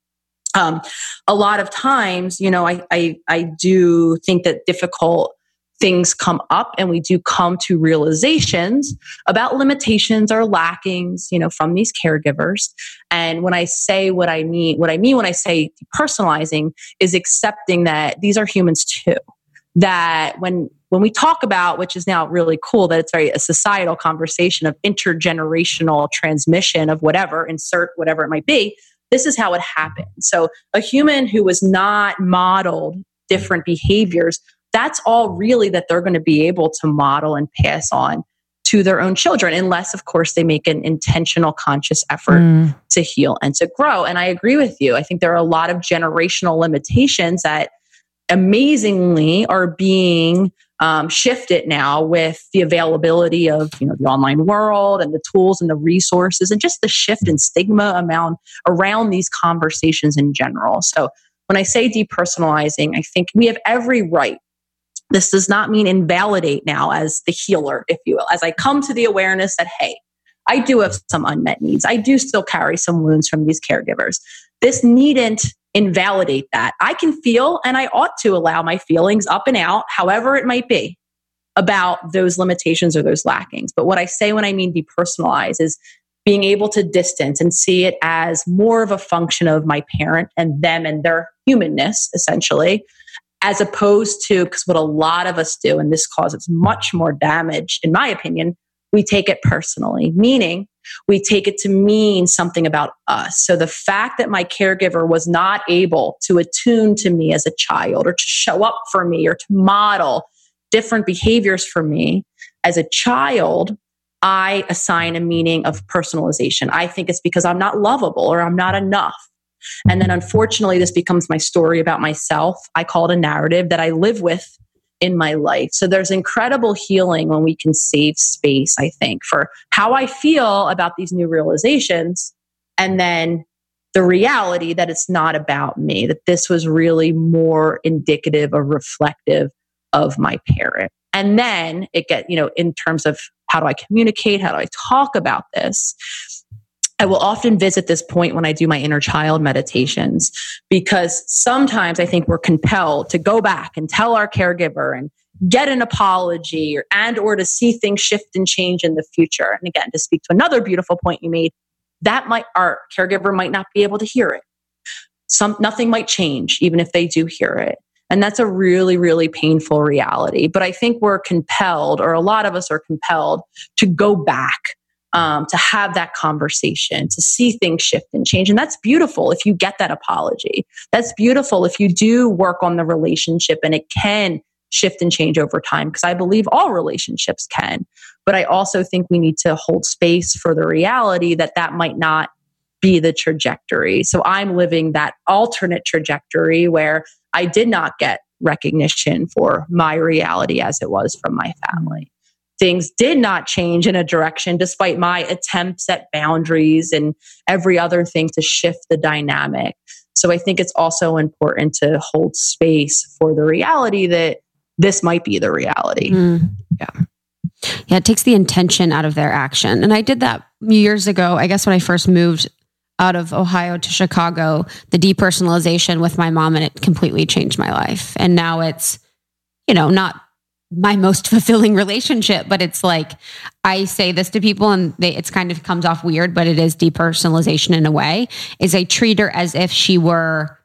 [SPEAKER 1] Um, a lot of times, you know, I, I, I do think that difficult things come up and we do come to realizations about limitations or lackings you know from these caregivers. And when i say what i mean what i mean when i say personalizing is accepting that these are humans too. That when when we talk about which is now really cool that it's very a societal conversation of intergenerational transmission of whatever insert whatever it might be this is how it happened. So a human who was not modeled different behaviors that's all really that they're going to be able to model and pass on to their own children, unless, of course, they make an intentional, conscious effort mm. to heal and to grow. And I agree with you. I think there are a lot of generational limitations that amazingly are being um, shifted now with the availability of you know the online world and the tools and the resources and just the shift in stigma amount around these conversations in general. So when I say depersonalizing, I think we have every right this does not mean invalidate now as the healer, if you will, as I come to the awareness that, hey, I do have some unmet needs. I do still carry some wounds from these caregivers. This needn't invalidate that. I can feel and I ought to allow my feelings up and out, however it might be, about those limitations or those lackings. But what I say when I mean depersonalize is being able to distance and see it as more of a function of my parent and them and their humanness, essentially, as opposed to because what a lot of us do, and this causes much more damage, in my opinion, we take it personally, meaning we take it to mean something about us. So the fact that my caregiver was not able to attune to me as a child or to show up for me or to model different behaviors for me as a child, I assign a meaning of personalization. I think it's because I'm not lovable or I'm not enough. And then unfortunately, this becomes my story about myself. I call it a narrative that I live with in my life. So there's incredible healing when we can save space, I think, for how I feel about these new realizations. And then the reality that it's not about me, that this was really more indicative or reflective of my parent. And then it get, you know, in terms of how do I communicate? How do I talk about this? I will often visit this point when I do my inner child meditations because sometimes I think we're compelled to go back and tell our caregiver and get an apology or, and or to see things shift and change in the future. And again, to speak to another beautiful point you made, that might our caregiver might not be able to hear it. Some nothing might change even if they do hear it. And that's a really, really painful reality. But I think we're compelled, or a lot of us are compelled, to go back um, to have that conversation, to see things shift and change. And that's beautiful if you get that apology. That's beautiful if you do work on the relationship and it can shift and change over time, because I believe all relationships can. But I also think we need to hold space for the reality that that might not be the trajectory. So I'm living that alternate trajectory where I did not get recognition for my reality as it was from my family things did not change in a direction despite my attempts at boundaries and every other thing to shift the dynamic. So I think it's also important to hold space for the reality that this might be the reality. Mm,
[SPEAKER 2] yeah. Yeah, it takes the intention out of their action. And I did that years ago, I guess when I first moved out of Ohio to Chicago, the depersonalization with my mom, and it completely changed my life. And now it's, you know, not my most fulfilling relationship but it's like i say this to people and they, it's kind of comes off weird but it is depersonalization in a way is i treat her as if she were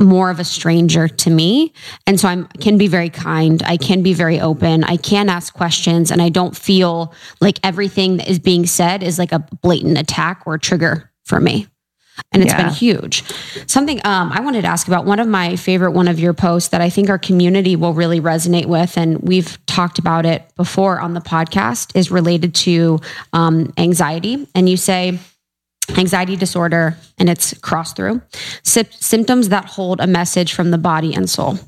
[SPEAKER 2] more of a stranger to me. And so i can be very kind. I can be very open. I can ask questions and i don't feel like everything that is being said is like a blatant attack or trigger for me and it's yeah. been huge. Something um, I wanted to ask about one of my favorite one of your posts that I think our community will really resonate with, and we've talked about it before on the podcast, is related to um, anxiety. And you say anxiety disorder, and it's cross through symptoms that hold a message from the body and soul.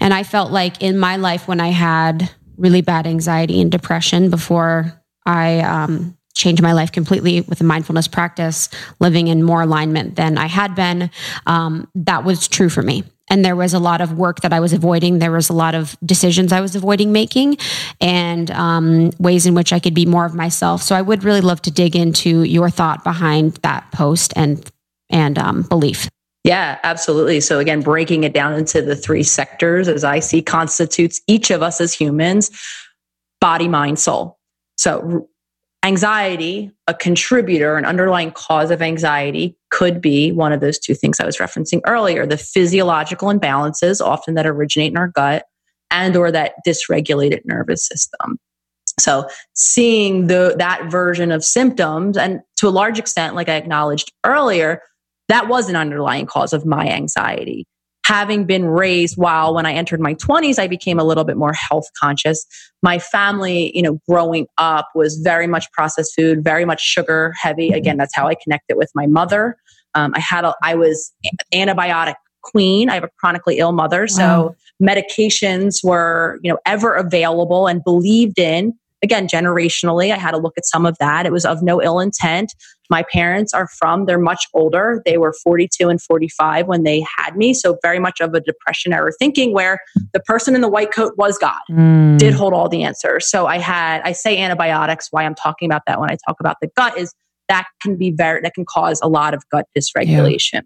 [SPEAKER 2] And I felt like in my life when I had really bad anxiety and depression before I um, changed my life completely with a mindfulness practice, living in more alignment than I had been. Um, that was true for me. And there was a lot of work that I was avoiding. There was a lot of decisions I was avoiding making and um, ways in which I could be more of myself. So I would really love to dig into your thought behind that post and and um, belief.
[SPEAKER 1] Yeah, absolutely. So again, breaking it down into the three sectors as I see constitutes each of us as humans, body, mind, soul. So anxiety, a contributor, an underlying cause of anxiety could be one of those two things I was referencing earlier, the physiological imbalances often that originate in our gut and or that dysregulated nervous system. So seeing the that version of symptoms and to a large extent like I acknowledged earlier, that was an underlying cause of my anxiety having been raised while when I entered my 20s, I became a little bit more health conscious. My family, you know, growing up was very much processed food, very much sugar heavy. Mm-hmm. Again, that's how I connected with my mother. Um, I had a, I was antibiotic queen. I have a chronically ill mother. Wow. So medications were, you know, ever available and believed in again, generationally, I had to look at some of that. It was of no ill intent. My parents are from, they're much older. They were 42 and 45 when they had me. So, very much of a depression era thinking where the person in the white coat was God, mm. did hold all the answers. So, I had, I say antibiotics. Why I'm talking about that when I talk about the gut is that can be very, that can cause a lot of gut dysregulation. Yeah.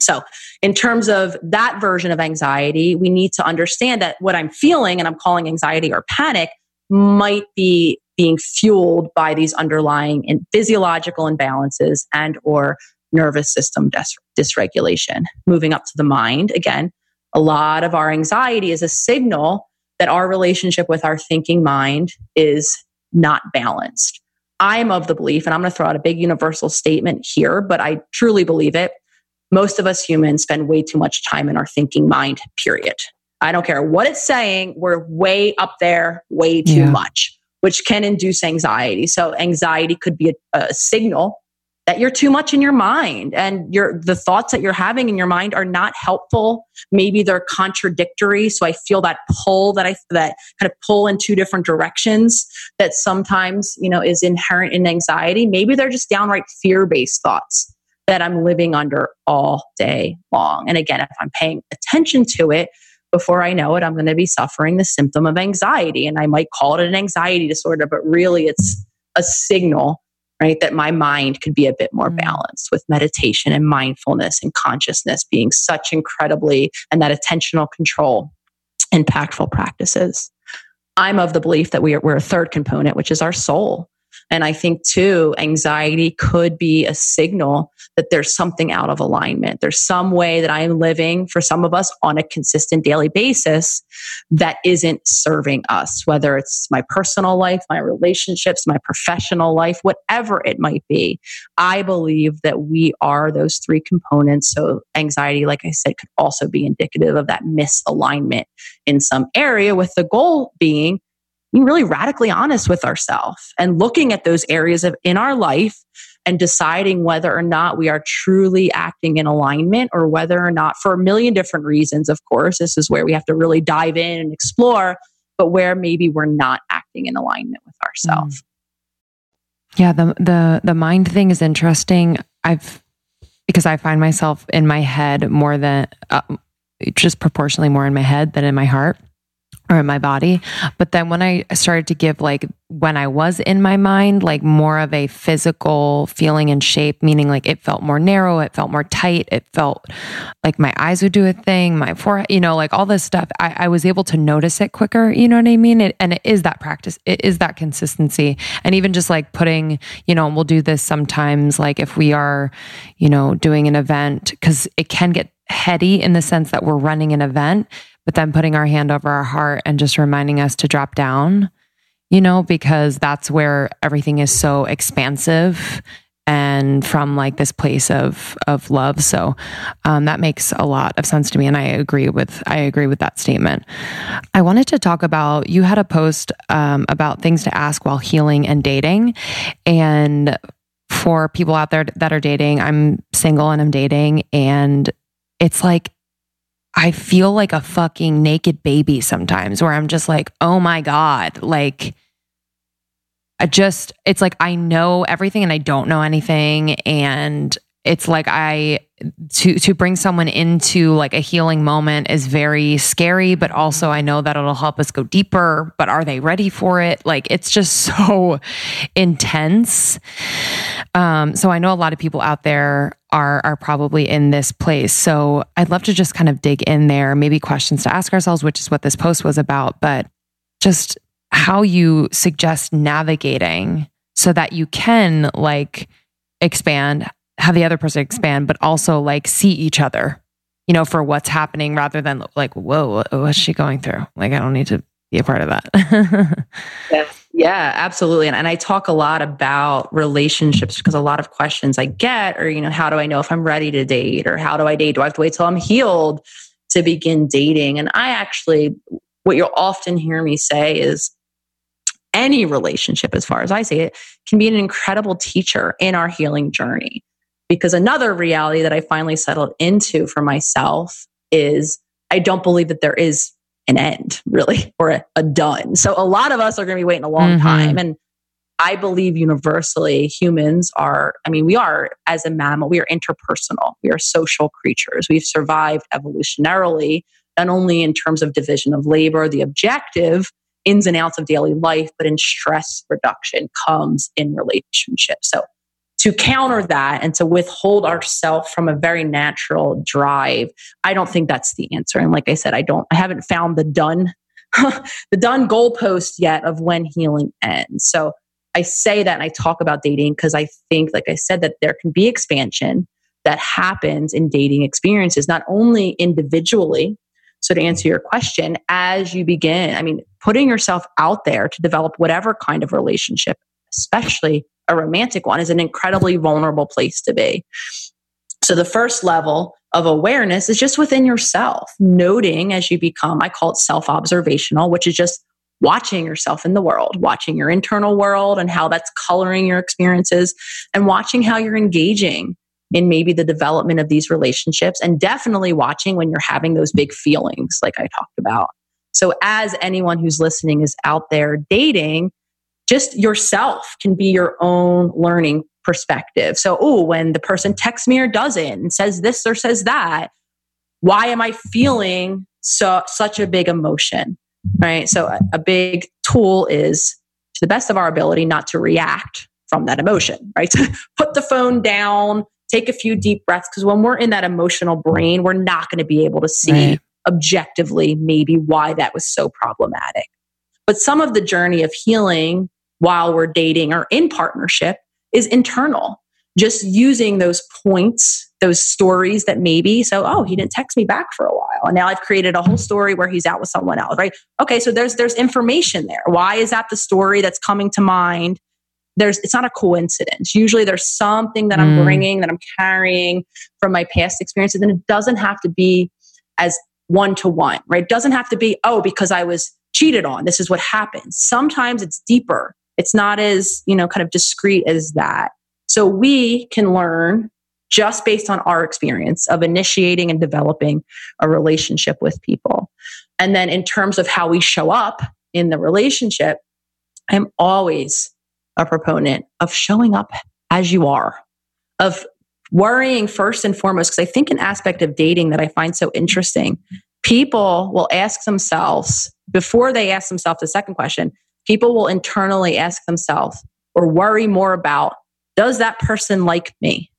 [SPEAKER 1] So, in terms of that version of anxiety, we need to understand that what I'm feeling, and I'm calling anxiety or panic, might be being fueled by these underlying in physiological imbalances and or nervous system dis- dysregulation. Moving up to the mind again a lot of our anxiety is a signal that our relationship with our thinking mind is not balanced. I'm of the belief and i'm going to throw out a big universal statement here but i truly believe it most of us humans spend way too much time in our thinking mind period I don't care what it's saying, we're way up there, way too yeah. much, which can induce anxiety. So anxiety could be a, a signal that you're too much in your mind and your the thoughts that you're having in your mind are not helpful maybe they're contradictory so i feel that pull that i that kind of pull in two different directions that sometimes you know is inherent in anxiety maybe they're just downright fear-based thoughts that i'm living under all day long and again if i'm paying attention to it before I know it, I'm going to be suffering the symptom of anxiety. And I might call it an anxiety disorder, but really it's a signal right? That my mind could be a bit more mm. balanced with meditation and mindfulness and consciousness being such incredibly, and that attentional control, impactful practices. I'm of the belief that we are, we're a third component, which is our soul. And I think too, anxiety could be a signal that there's something out of alignment. There's some way that I am living for some of us on a consistent daily basis that isn't serving us, whether it's my personal life, my relationships, my professional life, whatever it might be. I believe that we are those three components. So anxiety, like I said, could also be indicative of that misalignment in some area with the goal being being really radically honest with ourselves and looking at those areas of in our life and deciding whether or not we are truly acting in alignment or whether or not for a million different reasons of course this is where we have to really dive in and explore but where maybe we're not acting in alignment with ourselves mm.
[SPEAKER 3] yeah the the the mind thing is interesting. I've because i find myself in my head more than uh, just proportionally more in my head than in my heart or in my body. But then when I started to give like when I was in my mind, like more of a physical feeling and shape, meaning like it felt more narrow, it felt more tight, it felt like my eyes would do a thing, my forehead, you know, like all this stuff. I, I was able to notice it quicker, you know what I mean? It, and it is that practice, it is that consistency. And even just like putting, you know, we'll do this sometimes, like if we are, you know, doing an event, because it can get heady in the sense that we're running an event but then putting our hand over our heart and just reminding us to drop down, you know, because that's where everything is so expansive and from like this place of of love. So um, that makes a lot of sense to me and i agree with i agree with that statement. I wanted to talk about you had a post um, about things to ask while healing and dating. And for people out there that are dating i'm single and i'm dating and it's like I feel like a fucking naked baby sometimes where I'm just like, oh my God, like, I just, it's like I know everything and I don't know anything. And it's like I, to, to bring someone into like a healing moment is very scary, but also I know that it'll help us go deeper. But are they ready for it? Like, it's just so intense. Um, so I know a lot of people out there are are probably in this place. So I'd love to just kind of dig in there, maybe questions to ask ourselves, which is what this post was about, but just how you suggest navigating so that you can like expand, have the other person expand, but also like see each other, you know, for what's happening rather than like, whoa, what's she going through? Like, I don't need to be a part of that.
[SPEAKER 1] yeah. Yeah, absolutely. And, and I talk a lot about relationships because a lot of questions I get are, you know, how do I know if I'm ready to date or how do I date? Do I have to wait till I'm healed to begin dating? And I actually, what you'll often hear me say is any relationship, as far as I see it, can be an incredible teacher in our healing journey. Because another reality that I finally settled into for myself is I don't believe that there is an end, really, or a, a done. So a lot of us are going to be waiting a long mm-hmm. time. And I believe universally humans are, I mean, we are, as a mammal, we are interpersonal. We are social creatures. We've survived evolutionarily, not only in terms of division of labor, the objective, ins and outs of daily life, but in stress reduction comes in relationships. So to counter that and to withhold ourselves from a very natural drive, I don't think that's the answer. And like I said, I don't, I haven't found the done, the done goalpost yet of when healing ends. So I say that and I talk about dating because I think, like I said, that there can be expansion that happens in dating experiences, not only individually. So, to answer your question, as you begin, I mean, putting yourself out there to develop whatever kind of relationship, especially a romantic one is an incredibly vulnerable place to be. So the first level of awareness is just within yourself, noting as you become, I call it self observational, which is just watching yourself in the world, watching your internal world and how that's coloring your experiences, and watching how you're engaging in maybe the development of these relationships, and definitely watching when you're having those big feelings, like I talked about. So, as anyone who's listening is out there dating, just yourself can be your own learning perspective. So, oh, when the person texts me or doesn't and says this or says that, why am I feeling so such a big emotion? Right. So a, a big tool is to the best of our ability not to react from that emotion, right? Put the phone down, take a few deep breaths, because when we're in that emotional brain, we're not going to be able to see right. objectively maybe why that was so problematic. But some of the journey of healing while we're dating or in partnership is internal. Just using those points, those stories that maybe, so, oh, he didn't text me back for a while. And now I've created a whole story where he's out with someone else, right? Okay, so there's there's information there. Why is that the story that's coming to mind? There's it's not a coincidence. Usually there's something that I'm mm. bringing that I'm carrying from my past experiences and it doesn't have to be as one to one, right? It doesn't have to be, oh, because I was cheated on. This is what happens. Sometimes it's deeper. It's not as, you know, kind of discreet as that. So we can learn just based on our experience of initiating and developing a relationship with people. And then in terms of how we show up in the relationship, I'm always a proponent of showing up as you are, of worrying first and foremost, because I think an aspect of dating that I find so interesting, people will ask themselves, before they ask themselves the second question, people will internally ask themselves or worry more about, does that person like me?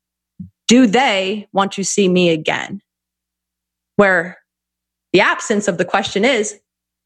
[SPEAKER 1] do they want to see me again? Where the absence of the question is,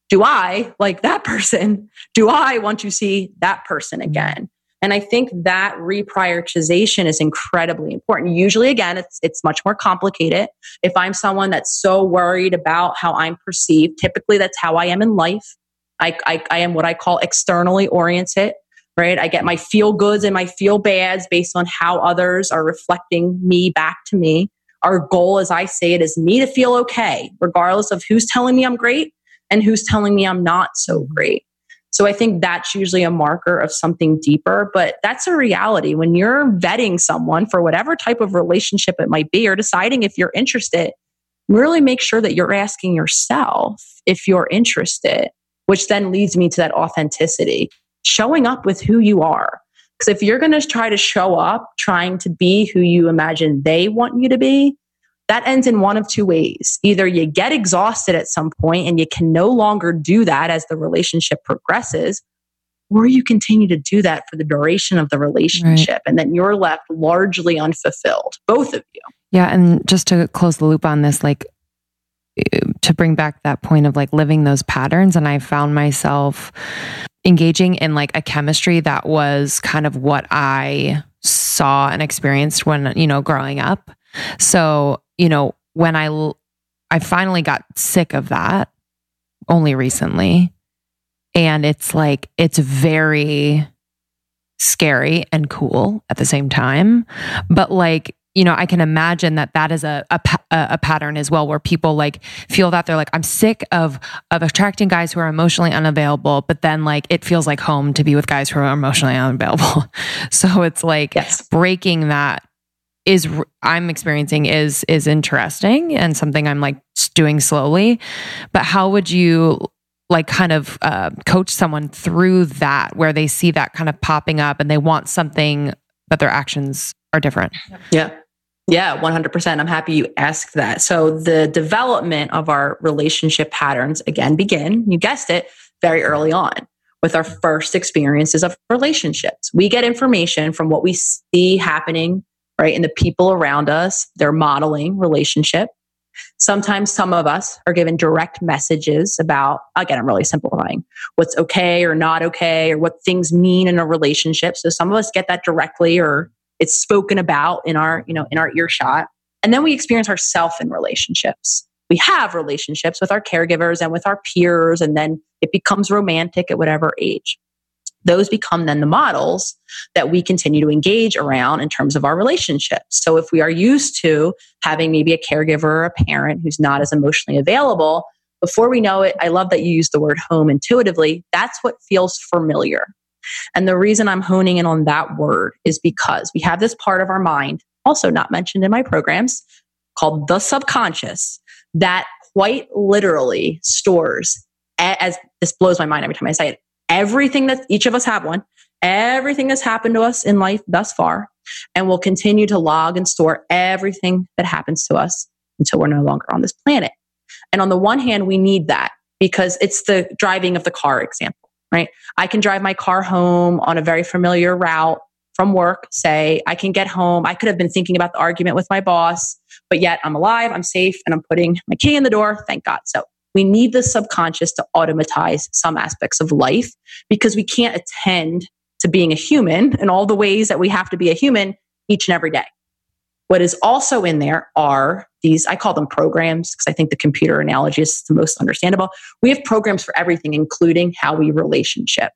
[SPEAKER 1] do I like that person? Do I want to see that person mm-hmm. again? And I think that reprioritization is incredibly important. Usually, again, it's, it's much more complicated. If I'm someone that's so worried about how I'm perceived, typically that's how I am in life. I, I, I am what I call externally oriented right? I get my feel goods and my feel bads based on how others are reflecting me back to me. Our goal, as I say it, is me to feel okay, regardless of who's telling me I'm great and who's telling me I'm not so great. So I think that's usually a marker of something deeper, but that's a reality. When you're vetting someone for whatever type of relationship it might be or deciding if you're interested, really make sure that you're asking yourself if you're interested, which then leads me to that authenticity showing up with who you are. Because if you're going to try to show up trying to be who you imagine they want you to be, that ends in one of two ways. Either you get exhausted at some point and you can no longer do that as the relationship progresses, or you continue to do that for the duration of the relationship right. and then you're left largely unfulfilled, both of you.
[SPEAKER 3] Yeah. And just to close the loop on this, like to bring back that point of like living those patterns. And I found myself engaging in like a chemistry that was kind of what I saw and experienced when, you know, growing up. So, you know, when I, I finally got sick of that only recently. And it's like, it's very scary and cool at the same time. But like, you know, I can imagine that that is a, a, a pattern as well, where people like feel that they're like, I'm sick of of attracting guys who are emotionally unavailable, but then like it feels like home to be with guys who are emotionally unavailable. so it's like yes. breaking that is I'm experiencing is is interesting and something I'm like doing slowly. But how would you like kind of uh, coach someone through that where they see that kind of popping up and they want something but their actions are different?
[SPEAKER 1] Yeah. Yeah, 100%. I'm happy you asked that. So, the development of our relationship patterns again begin, you guessed it, very early on with our first experiences of relationships. We get information from what we see happening, right, in the people around us. They're modeling relationship. Sometimes some of us are given direct messages about, again, I'm really simplifying, what's okay or not okay or what things mean in a relationship. So, some of us get that directly or it's spoken about in our you know in our earshot and then we experience ourselves in relationships we have relationships with our caregivers and with our peers and then it becomes romantic at whatever age those become then the models that we continue to engage around in terms of our relationships. So if we are used to having maybe a caregiver or a parent who's not as emotionally available, before we know it, I love that you use the word home intuitively. That's what feels familiar. And the reason I'm honing in on that word is because we have this part of our mind, also not mentioned in my programs, called the subconscious, that quite literally stores, as this blows my mind every time I say it, everything that each of us have one, everything that's happened to us in life thus far, and will continue to log and store everything that happens to us until we're no longer on this planet. And on the one hand, we need that because it's the driving of the car example right? I can drive my car home on a very familiar route from work, say, I can get home. I could have been thinking about the argument with my boss, but yet I'm alive, I'm safe, and I'm putting my key in the door. Thank God. So we need the subconscious to automatize some aspects of life because we can't attend to being a human in all the ways that we have to be a human each and every day. What is also in there are these, I call them programs because I think the computer analogy is the most understandable. We have programs for everything, including how we relationship.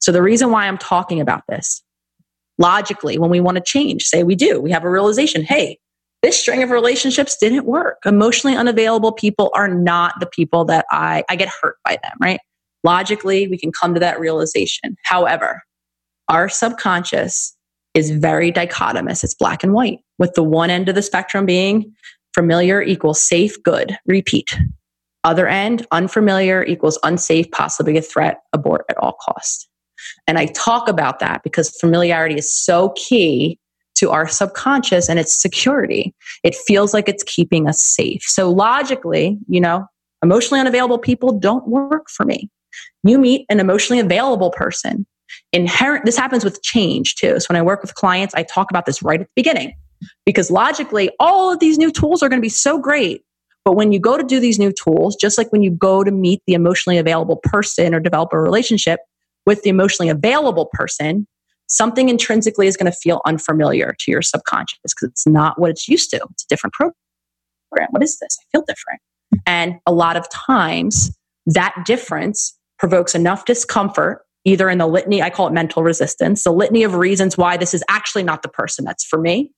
[SPEAKER 1] So the reason why I'm talking about this, logically, when we want to change, say we do, we have a realization, hey, this string of relationships didn't work. Emotionally unavailable people are not the people that I, I get hurt by them, right? Logically, we can come to that realization. However, our subconscious is very dichotomous. It's black and white, with the one end of the spectrum being familiar equals safe, good, repeat. Other end, unfamiliar equals unsafe, possibly a threat, abort at all costs. And I talk about that because familiarity is so key to our subconscious and its security. It feels like it's keeping us safe. So logically, you know, emotionally unavailable people don't work for me. You meet an emotionally available person. Inherent, this happens with change too. So when I work with clients, I talk about this right at the beginning because logically, all of these new tools are going to be so great. But when you go to do these new tools, just like when you go to meet the emotionally available person or develop a relationship with the emotionally available person, something intrinsically is going to feel unfamiliar to your subconscious because it's not what it's used to. It's a different program. What is this? I feel different. And a lot of times that difference provokes enough discomfort, either in the litany, I call it mental resistance, the litany of reasons why this is actually not the person that's for me.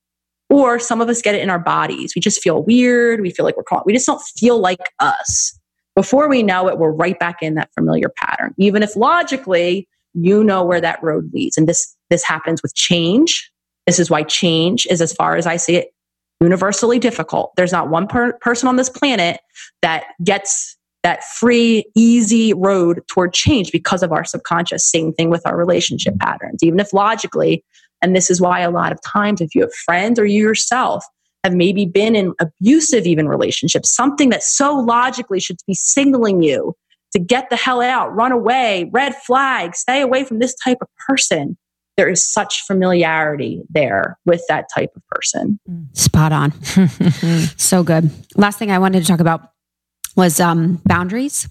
[SPEAKER 1] Or some of us get it in our bodies. We just feel weird. We feel like we're caught. We just don't feel like us. Before we know it, we're right back in that familiar pattern. Even if logically you know where that road leads. And this this happens with change. This is why change is, as far as I see it, universally difficult. There's not one per- person on this planet that gets that free, easy road toward change because of our subconscious. Same thing with our relationship patterns. Even if logically, and this is why a lot of times, if you have friends or you yourself have maybe been in abusive, even relationships, something that so logically should be signaling you to get the hell out, run away, red flag, stay away from this type of person. There is such familiarity there with that type of person. Mm.
[SPEAKER 2] Spot on. so good. Last thing I wanted to talk about was um, boundaries.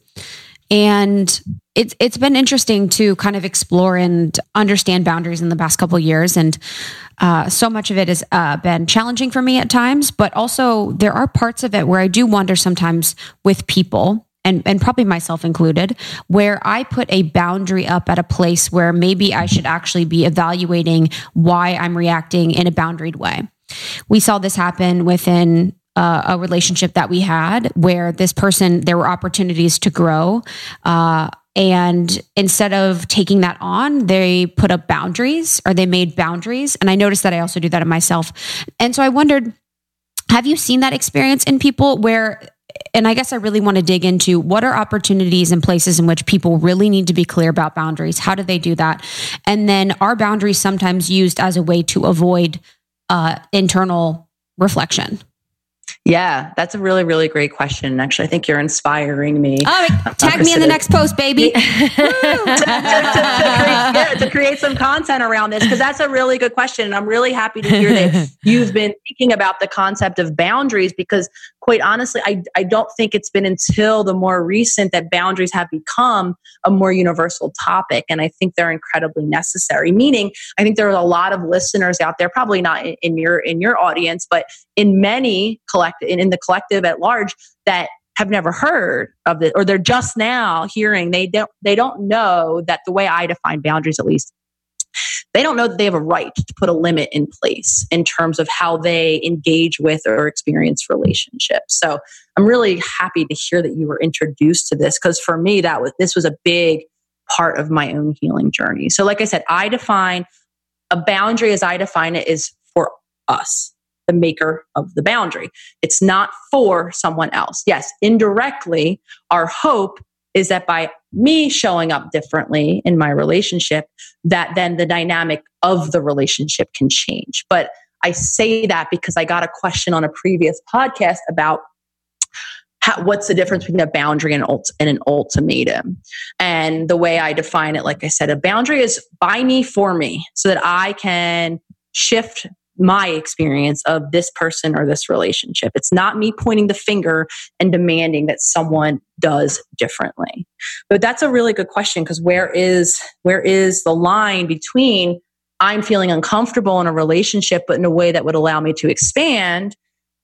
[SPEAKER 2] And it's it's been interesting to kind of explore and understand boundaries in the past couple years, and uh, so much of it has uh, been challenging for me at times. But also, there are parts of it where I do wonder sometimes with people and, and probably myself included, where I put a boundary up at a place where maybe I should actually be evaluating why I'm reacting in a boundaried way. We saw this happen within uh, a relationship that we had where this person, there were opportunities to grow. Uh, and instead of taking that on, they put up boundaries or they made boundaries. And I noticed that I also do that in myself. And so I wondered, have you seen that experience in people where and I guess I really want to dig into what are opportunities and places in which people really need to be clear about boundaries. How do they do that? And then are boundaries sometimes used as a way to avoid uh, internal reflection?
[SPEAKER 1] Yeah, that's a really, really great question. Actually, I think you're inspiring me.
[SPEAKER 2] Oh, tag me in the next post, baby. to,
[SPEAKER 1] to, to, create, yeah, to, create, some content around this, because that's a really good question. And I'm really happy to hear that you've been thinking about the concept of boundaries, because quite honestly, I, I don't think it's been until the more recent that boundaries have become a more universal topic. And I think they're incredibly necessary, meaning I think there are a lot of listeners out there, probably not in, your in your audience, but in many collect in, in the collective at large that have never heard of it or they're just now hearing they don't they don't know that the way i define boundaries at least they don't know that they have a right to put a limit in place in terms of how they engage with or experience relationships. So I'm really happy to hear that you were introduced to this because for me that was this was a big part of my own healing journey. So like I said, I define a boundary as I define it is for us, the maker of the boundary. It's not for someone else. Yes, indirectly, our hope is that by me showing up differently in my relationship, that then the dynamic of the relationship can change. But I say that because I got a question on a previous podcast about how, what's the difference between a boundary and, ult- and an ultimatum? And the way I define it, like I said, a boundary is by me for me so that I can shift my experience of this person or this relationship. It's not me pointing the finger and demanding that someone does differently. But that's a really good question because where is where is the line between I'm feeling uncomfortable in a relationship but in a way that would allow me to expand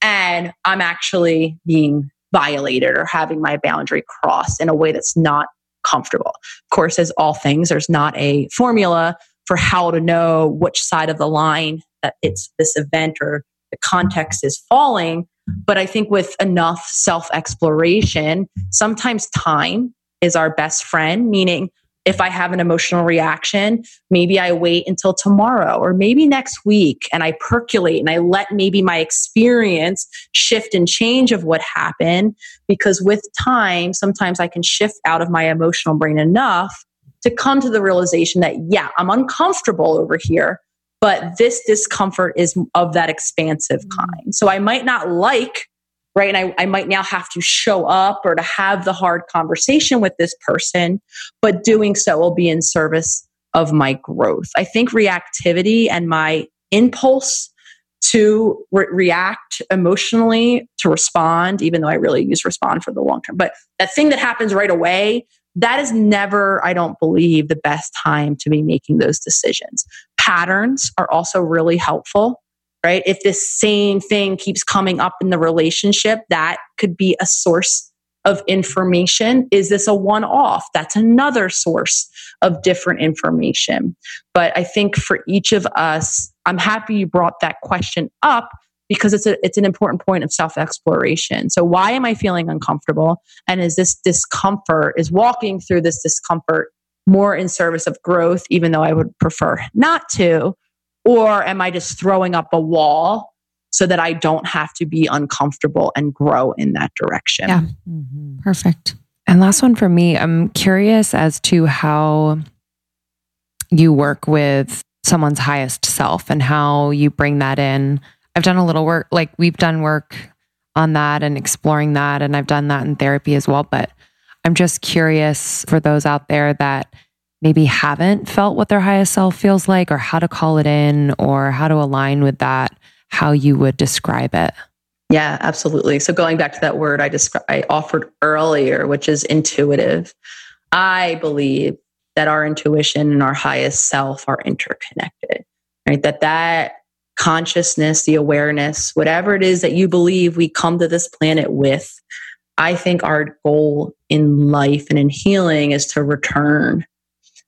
[SPEAKER 1] and I'm actually being violated or having my boundary crossed in a way that's not comfortable. Of course, as all things, there's not a formula for how to know which side of the line that it's this event or the context is falling. But I think with enough self exploration, sometimes time is our best friend, meaning if I have an emotional reaction, maybe I wait until tomorrow or maybe next week and I percolate and I let maybe my experience shift and change of what happened. Because with time, sometimes I can shift out of my emotional brain enough to come to the realization that, yeah, I'm uncomfortable over here, but this discomfort is of that expansive mm. kind. So I might not like right? And I, I might now have to show up or to have the hard conversation with this person, but doing so will be in service of my growth. I think reactivity and my impulse to re- react emotionally, to respond, even though I really use respond for the long term, but that thing that happens right away, that is never, I don't believe, the best time to be making those decisions. Patterns are also really helpful right? If this same thing keeps coming up in the relationship, that could be a source of information. Is this a one off? That's another source of different information. But I think for each of us, I'm happy you brought that question up because it's a, it's an important point of self exploration. So why am I feeling uncomfortable? And is this discomfort is walking through this discomfort more in service of growth even though I would prefer not to? Or am I just throwing up a wall so that I don't have to be uncomfortable and grow in that direction?
[SPEAKER 4] Yeah. Mm-hmm. Perfect.
[SPEAKER 3] And last one for me, I'm curious as to how you work with someone's highest self and how you bring that in. I've done a little work, like we've done work on that and exploring that, and I've done that in therapy as well. But I'm just curious for those out there that maybe haven't felt what their highest self feels like or how to call it in or how to align with that, how you would describe it.
[SPEAKER 1] Yeah, absolutely. So going back to that word I described, I offered earlier, which is intuitive. I believe that our intuition and our highest self are interconnected, right? That that consciousness, the awareness, whatever it is that you believe we come to this planet with, I think our goal in life and in healing is to return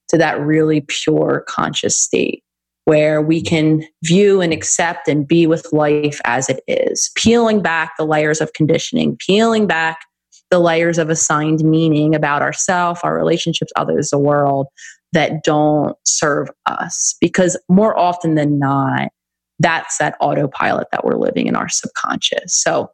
[SPEAKER 1] to that really pure conscious state where we can view and accept and be with life as it is, peeling back the layers of conditioning, peeling back the layers of assigned meaning about ourselves, our relationships, others, the world that don't serve us. Because more often than not, that's that autopilot that we're living in our subconscious. So,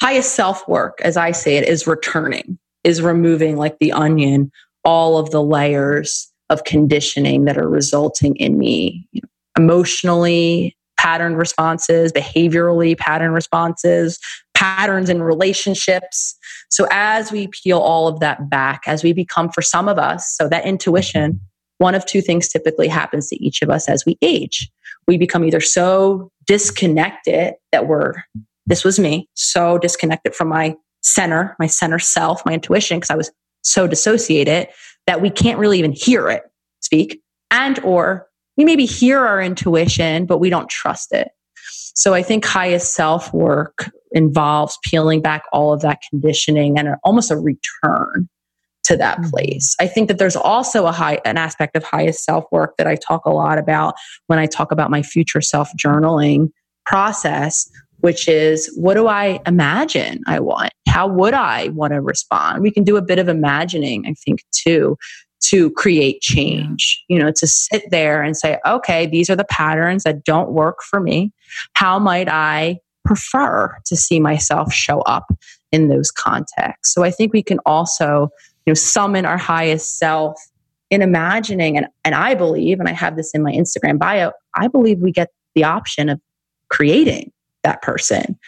[SPEAKER 1] highest self work, as I say it, is returning, is removing like the onion all of the layers of conditioning that are resulting in me you know, emotionally patterned responses, behaviorally pattern responses, patterns in relationships. So as we peel all of that back, as we become for some of us, so that intuition, one of two things typically happens to each of us as we age. We become either so disconnected that we're, this was me, so disconnected from my center, my center self, my intuition, because I was so dissociated that we can't really even hear it speak and or we maybe hear our intuition but we don't trust it so i think highest self work involves peeling back all of that conditioning and almost a return to that mm-hmm. place i think that there's also a high an aspect of highest self work that i talk a lot about when i talk about my future self journaling process which is what do I imagine I want? How would I want to respond? We can do a bit of imagining, I think, too, to create change. You know, to sit there and say, okay, these are the patterns that don't work for me. How might I prefer to see myself show up in those contexts? So I think we can also, you know, summon our highest self in imagining and, and I believe, and I have this in my Instagram bio, I believe we get the option of creating that person.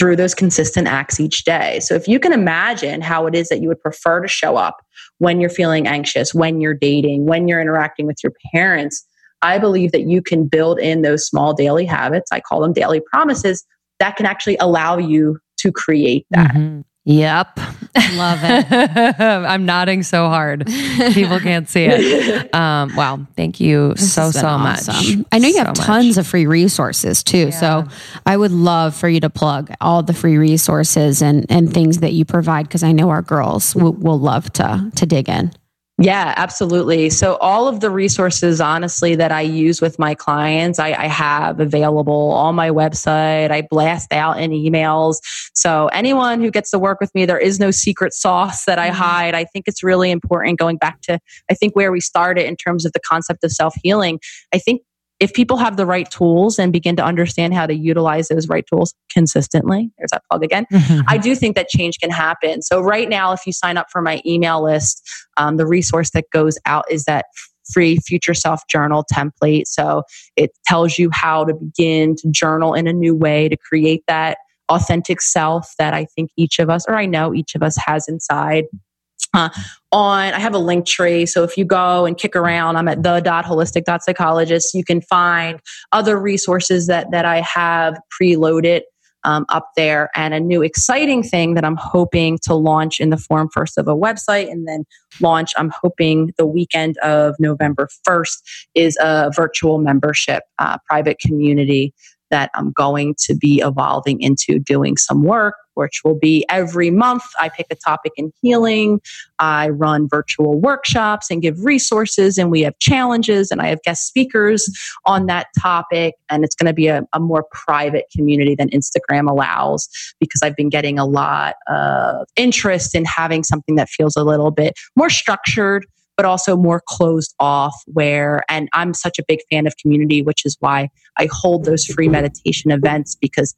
[SPEAKER 1] through those consistent acts each day. So if you can imagine how it is that you would prefer to show up when you're feeling anxious, when you're dating, when you're interacting with your parents, I believe that you can build in those small daily habits. I call them daily promises that can actually allow you to create that. Mm-hmm.
[SPEAKER 3] Yep.
[SPEAKER 4] Love it.
[SPEAKER 3] I'm nodding so hard. People can't see it. Um, wow. Thank you this so, so awesome.
[SPEAKER 4] much. I know you so have tons much. of free resources too. Yeah. So I would love for you to plug all the free resources and, and things that you provide because I know our girls will, will love to, to dig in.
[SPEAKER 1] Yeah, absolutely. So, all of the resources, honestly, that I use with my clients, I, I, have available on my website. I blast out in emails. So, anyone who gets to work with me, there is no secret sauce that I mm-hmm. hide. I think it's really important going back to, I think, where we started in terms of the concept of self healing. I think if people have the right tools and begin to understand how to utilize those right tools consistently, there's that plug again, mm-hmm. I do think that change can happen. So, right now, if you sign up for my email list, um, the resource that goes out is that free future self journal template. So, it tells you how to begin to journal in a new way to create that authentic self that I think each of us, or I know each of us has inside. On i have a link tree so if you go and kick around i'm at the dot holistic dot psychologist. You can find other resources that that i have preloaded um, up there. And a new exciting thing that i'm hoping to launch in the form first of a website and then launch i'm hoping the weekend of november 1st is a virtual membership uh, private community that I'm going to be evolving into doing some work, which will be every month. I pick a topic in healing. I run virtual workshops and give resources, and we have challenges, and I have guest speakers on that topic. And it's going to be a, a more private community than Instagram allows because I've been getting a lot of interest in having something that feels a little bit more structured but also more closed off where, and I'm such a big fan of community, which is why I hold those free meditation events because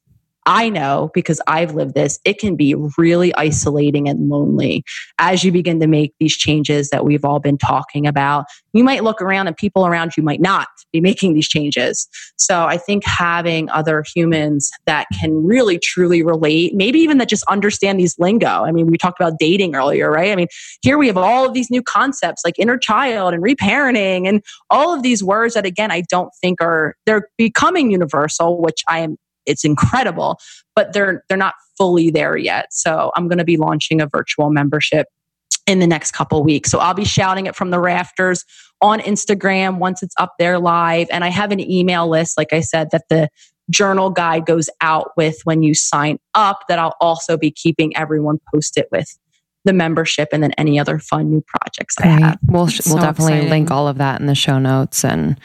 [SPEAKER 1] I know because I've lived this, it can be really isolating and lonely as you begin to make these changes that we've all been talking about. You might look around and people around you might not be making these changes. So I think having other humans that can really truly relate, maybe even that just understand these lingo. I mean, we talked about dating earlier, right? I mean, here we have all of these new concepts like inner child and reparenting and all of these words that again, I don't think are, they're becoming universal, which I am it's incredible, but they're they're not fully there yet. So I'm going to be launching a virtual membership in the next couple weeks. So I'll be shouting it from the rafters on Instagram once it's up there live and I have an email list like I said that the journal guide goes out with when you sign up that I'll also be keeping everyone posted with the membership and then any other fun new projects I have.
[SPEAKER 3] We'll, we'll definitely exciting. link all of that in the show notes and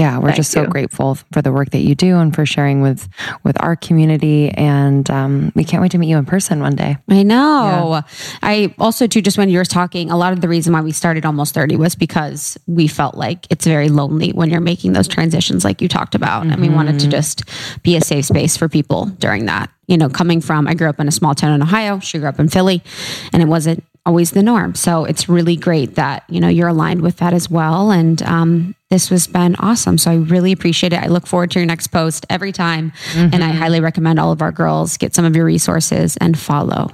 [SPEAKER 3] yeah, we're Thank just so grateful for the work that you do and for sharing with with our community. And um, we can't wait to meet you in person one day.
[SPEAKER 4] I know. Yeah. I also too just when you were talking, a lot of the reason why we started almost thirty was because we felt like it's very lonely when you're making those transitions, like you talked about, mm-hmm. and we wanted to mm-hmm. just be a safe space for people during that. You know, coming from I grew up in a small town in Ohio. She grew up in Philly, and it wasn't always the norm. So it's really great that, you know, you're aligned with that as well. And um, this has been awesome. So I really appreciate it. I look forward to your next post every time. Mm-hmm. And I highly recommend all of our girls get some of your resources and follow.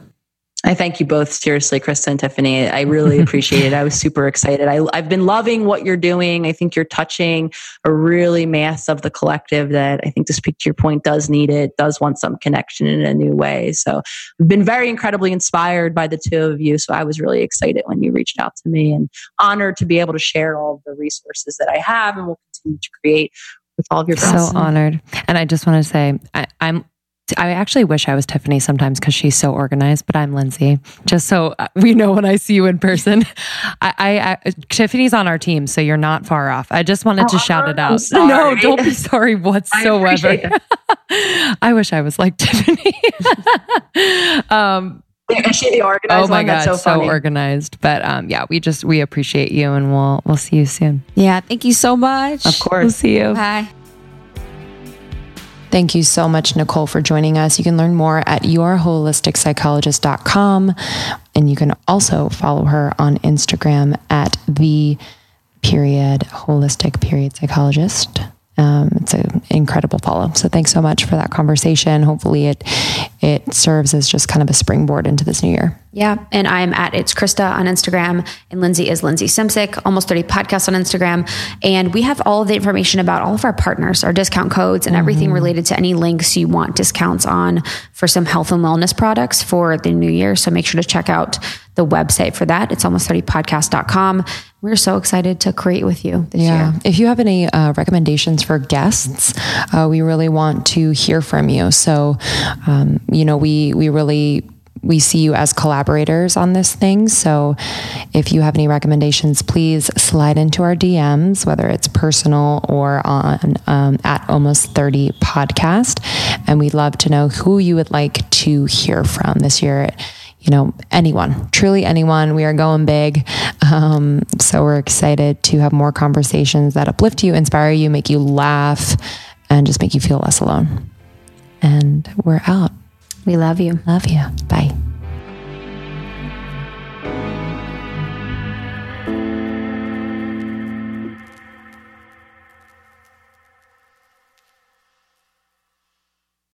[SPEAKER 1] I thank you both seriously, Krista and Tiffany. I really appreciate it. I was super excited. I, have been loving what you're doing. I think you're touching a really mass of the collective that I think to speak to your point does need it, does want some connection in a new way. So I've been very incredibly inspired by the two of you. So I was really excited when you reached out to me and honored to be able to share all the resources that I have and will continue to create with all of your.
[SPEAKER 3] So honored. And I just want to say, I, I'm I actually wish I was Tiffany sometimes because she's so organized, but I'm Lindsey. Just so uh, we know when I see you in person. I, I, I Tiffany's on our team, so you're not far off. I just wanted oh, to shout it out. No, don't be sorry whatsoever. I, I wish I was like Tiffany.
[SPEAKER 1] um, is she the organized
[SPEAKER 3] oh my
[SPEAKER 1] one?
[SPEAKER 3] god,
[SPEAKER 1] so,
[SPEAKER 3] so, organized. But um, yeah, we just we appreciate you, and we'll we'll see you soon.
[SPEAKER 4] Yeah, thank you so much.
[SPEAKER 1] Of course,
[SPEAKER 3] we'll see you.
[SPEAKER 4] Bye.
[SPEAKER 3] Thank you so much, Nicole, for joining us. You can learn more at yourholisticpsychologist.com. And you can also follow her on Instagram at the period holistic period psychologist. Um, it's an incredible follow. So thanks so much for that conversation. Hopefully it it serves as just kind of a springboard into this new year.
[SPEAKER 2] Yeah. And I'm at It's Krista on Instagram. And Lindsey is Lindsey Simcik, almost 30 podcasts on Instagram. And we have all the information about all of our partners, our discount codes, and mm-hmm. everything related to any links you want discounts on for some health and wellness products for the new year. So make sure to check out the website for that. It's almost 30podcast.com. We're so excited to create with you this yeah. year.
[SPEAKER 3] If you have any uh, recommendations for guests, uh, we really want to hear from you. So, um, you know, we, we really we see you as collaborators on this thing. So if you have any recommendations, please slide into our DMs, whether it's personal or on um, at almost 30 podcast. And we'd love to know who you would like to hear from this year. You know, anyone, truly anyone. We are going big. Um, so we're excited to have more conversations that uplift you, inspire you, make you laugh, and just make you feel less alone. And we're out.
[SPEAKER 2] We love you.
[SPEAKER 3] Love you. Bye.